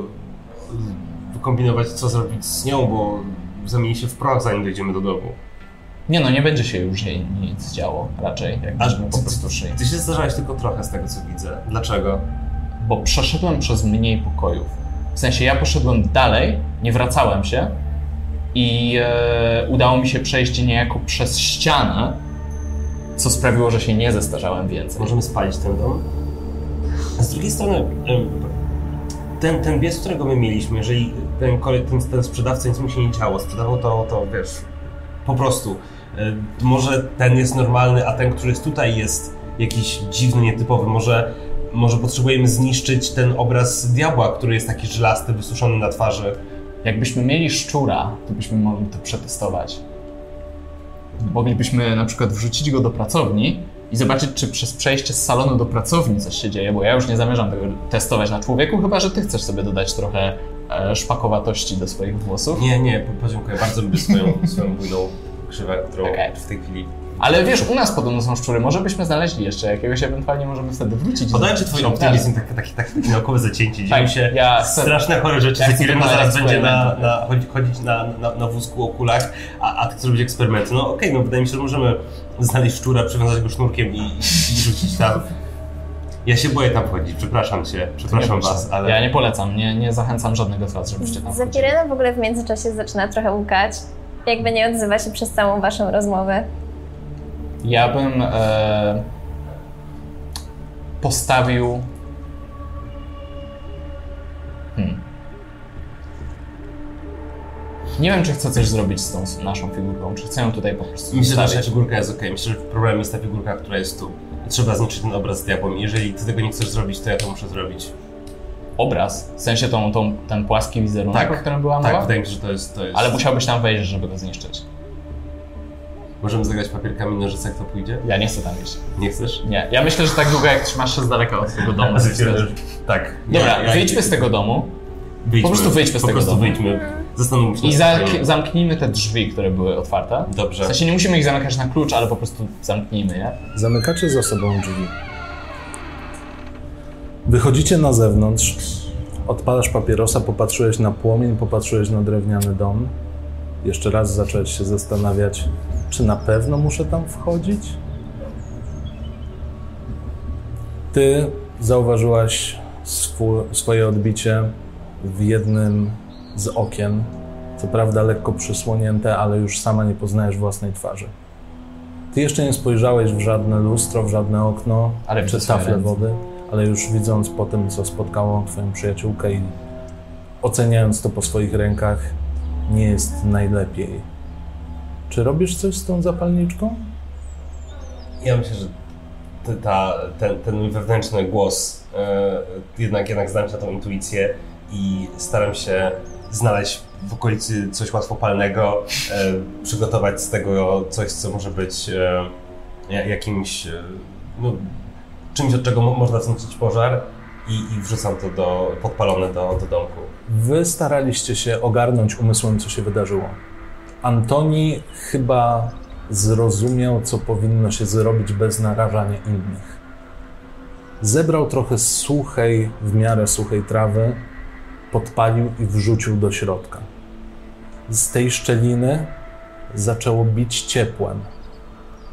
wykombinować co zrobić z nią, bo zamieni się w proch zanim dojdziemy do domu. Nie no, nie będzie się już jej nic działo raczej, jakbyśmy po prostu szli. Ty się zdarzałeś tylko trochę z tego co widzę. Dlaczego? Bo przeszedłem przez mniej pokojów. W sensie ja poszedłem dalej, nie wracałem się i e, udało mi się przejść niejako przez ścianę, co sprawiło, że się nie zestarzałem więcej. Możemy spalić ten dom? A z drugiej strony, ten, ten którego my mieliśmy, jeżeli ten, ten, ten sprzedawca nic mu się nie działo, sprzedawał to, to wiesz, po prostu. e, Może ten jest normalny, a ten, który jest tutaj jest jakiś dziwny, nietypowy. Może, może potrzebujemy zniszczyć ten obraz diabła, który jest taki żelasty, wysuszony na twarzy. Jakbyśmy mieli szczura, to byśmy mogli to przetestować. Moglibyśmy na przykład wrzucić go do pracowni i zobaczyć, czy przez przejście z salonu do pracowni coś się dzieje, bo ja już nie zamierzam tego testować na człowieku, chyba że ty chcesz sobie dodać trochę szpakowatości do swoich włosów. Nie, nie, po- podziękuję. Bardzo lubię swoją, swoją bujną krzywę, którą Okej. w tej chwili... Ale wiesz, u nas podobno są szczury, może byśmy znaleźli jeszcze jakiegoś, ewentualnie możemy wtedy wrócić. twoim czy tam optymizm, takie, takie, takie, takie naukowe zacięcie. Dzieją Tak, się ja straszne, chore rzeczy. ja Ja chcę Irena zaraz będzie na, na, chodzi- chodzić na, na, na wózku o kulach, a, a ty chcesz robić eksperymenty. No okej, no wydaje mi się, że możemy znaleźć szczura, przywiązać go sznurkiem i, i, i rzucić tam. Ja się boję tam chodzić, przepraszam cię, przepraszam Nie, was, ale... Ja nie polecam, nie, nie zachęcam żadnego z was, żebyście tam. Zapirena w ogóle w międzyczasie zaczyna trochę łukać. Jakby nie odzywa się przez całą waszą rozmowę. Ja bym e, postawił. Hmm. Nie wiem, czy chcę coś zrobić z tą naszą figurką, czy chcę ją tutaj po prostu Myślę, że zostawić. figurka jest okej. Myślę, że problemem jest ta figurka, która jest tu. Trzeba zniszczyć ten obraz z diabłem. Jeżeli ty tego nie chcesz zrobić, to ja to muszę zrobić. Obraz, w sensie tą, tą, ten płaski wizerunek, Tak, o którym była Tak, mowa, wydaje mi się, że to jest... To jest... ale musiałbyś tam wejść, żeby go zniszczyć. Możemy zagrać papierkami, nożyce, jak to pójdzie? Ja nie chcę tam iść. Nie chcesz? Nie, ja myślę, że tak długo jak trzymasz się z daleka od tego domu. Tak. Dobra, Ja- ja- wyjdźmy z tego domu Wyjdźmy. Po prostu wyjdźmy z po tego prostu domu. wyjdźmy. Zastanówmy się. i zamk- zamknijmy te drzwi, które były otwarte. W Dobrze. sensie nie musimy ich zamykać na klucz, ale po prostu zamknijmy je. Zamykacie za sobą drzwi. Wychodzicie na zewnątrz. Odpalasz papierosa, popatrzyłeś na płomień, popatrzyłeś na drewniany dom. Jeszcze raz zacząłeś się zastanawiać, czy na pewno muszę tam wchodzić? Ty zauważyłaś swó- swoje odbicie w jednym z okien. Co prawda lekko przysłonięte, ale już sama nie poznajesz własnej twarzy. Ty jeszcze nie spojrzałeś w żadne lustro, w żadne okno, Ale taflę ręce. wody, ale już widząc po tym, co spotkało twoją przyjaciółkę i oceniając to po swoich rękach, nie jest najlepiej. Czy robisz coś z tą zapalniczką? Ja myślę, że ta, ten, ten mój wewnętrzny głos, e, jednak, jednak znam się na tą intuicję i staram się znaleźć w okolicy coś łatwopalnego, e, przygotować z tego coś, co może być e, ja- jakimś e, no, czymś, od czego mo- można wzmocnić pożar i, i wrzucam to do, podpalone do, do domku. Wy staraliście się ogarnąć umysłem, co się wydarzyło. Antoni chyba zrozumiał, co powinno się zrobić bez narażania innych. Zebrał trochę suchej, w miarę suchej trawy, podpalił i wrzucił do środka. Z tej szczeliny zaczęło bić ciepłem.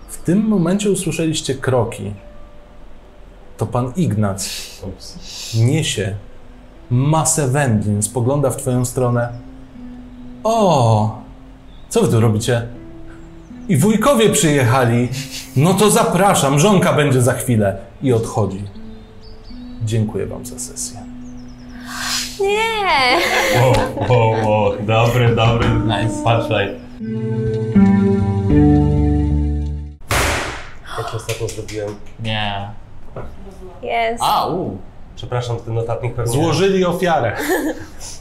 W tym momencie usłyszeliście kroki. To pan Ignac niesie masę wędlin, spogląda w twoją stronę. O, co wy tu robicie? I wujkowie przyjechali. No to zapraszam, żonka będzie za chwilę. I odchodzi. Dziękuję wam za sesję. Nie! Wow, wow, wow. Dobry, dobry Nice. punchline. Jak ostatnio zrobiłem? Nie. Jest. A, u. Przepraszam, ten notatnik pewnie... Złożyli ofiarę.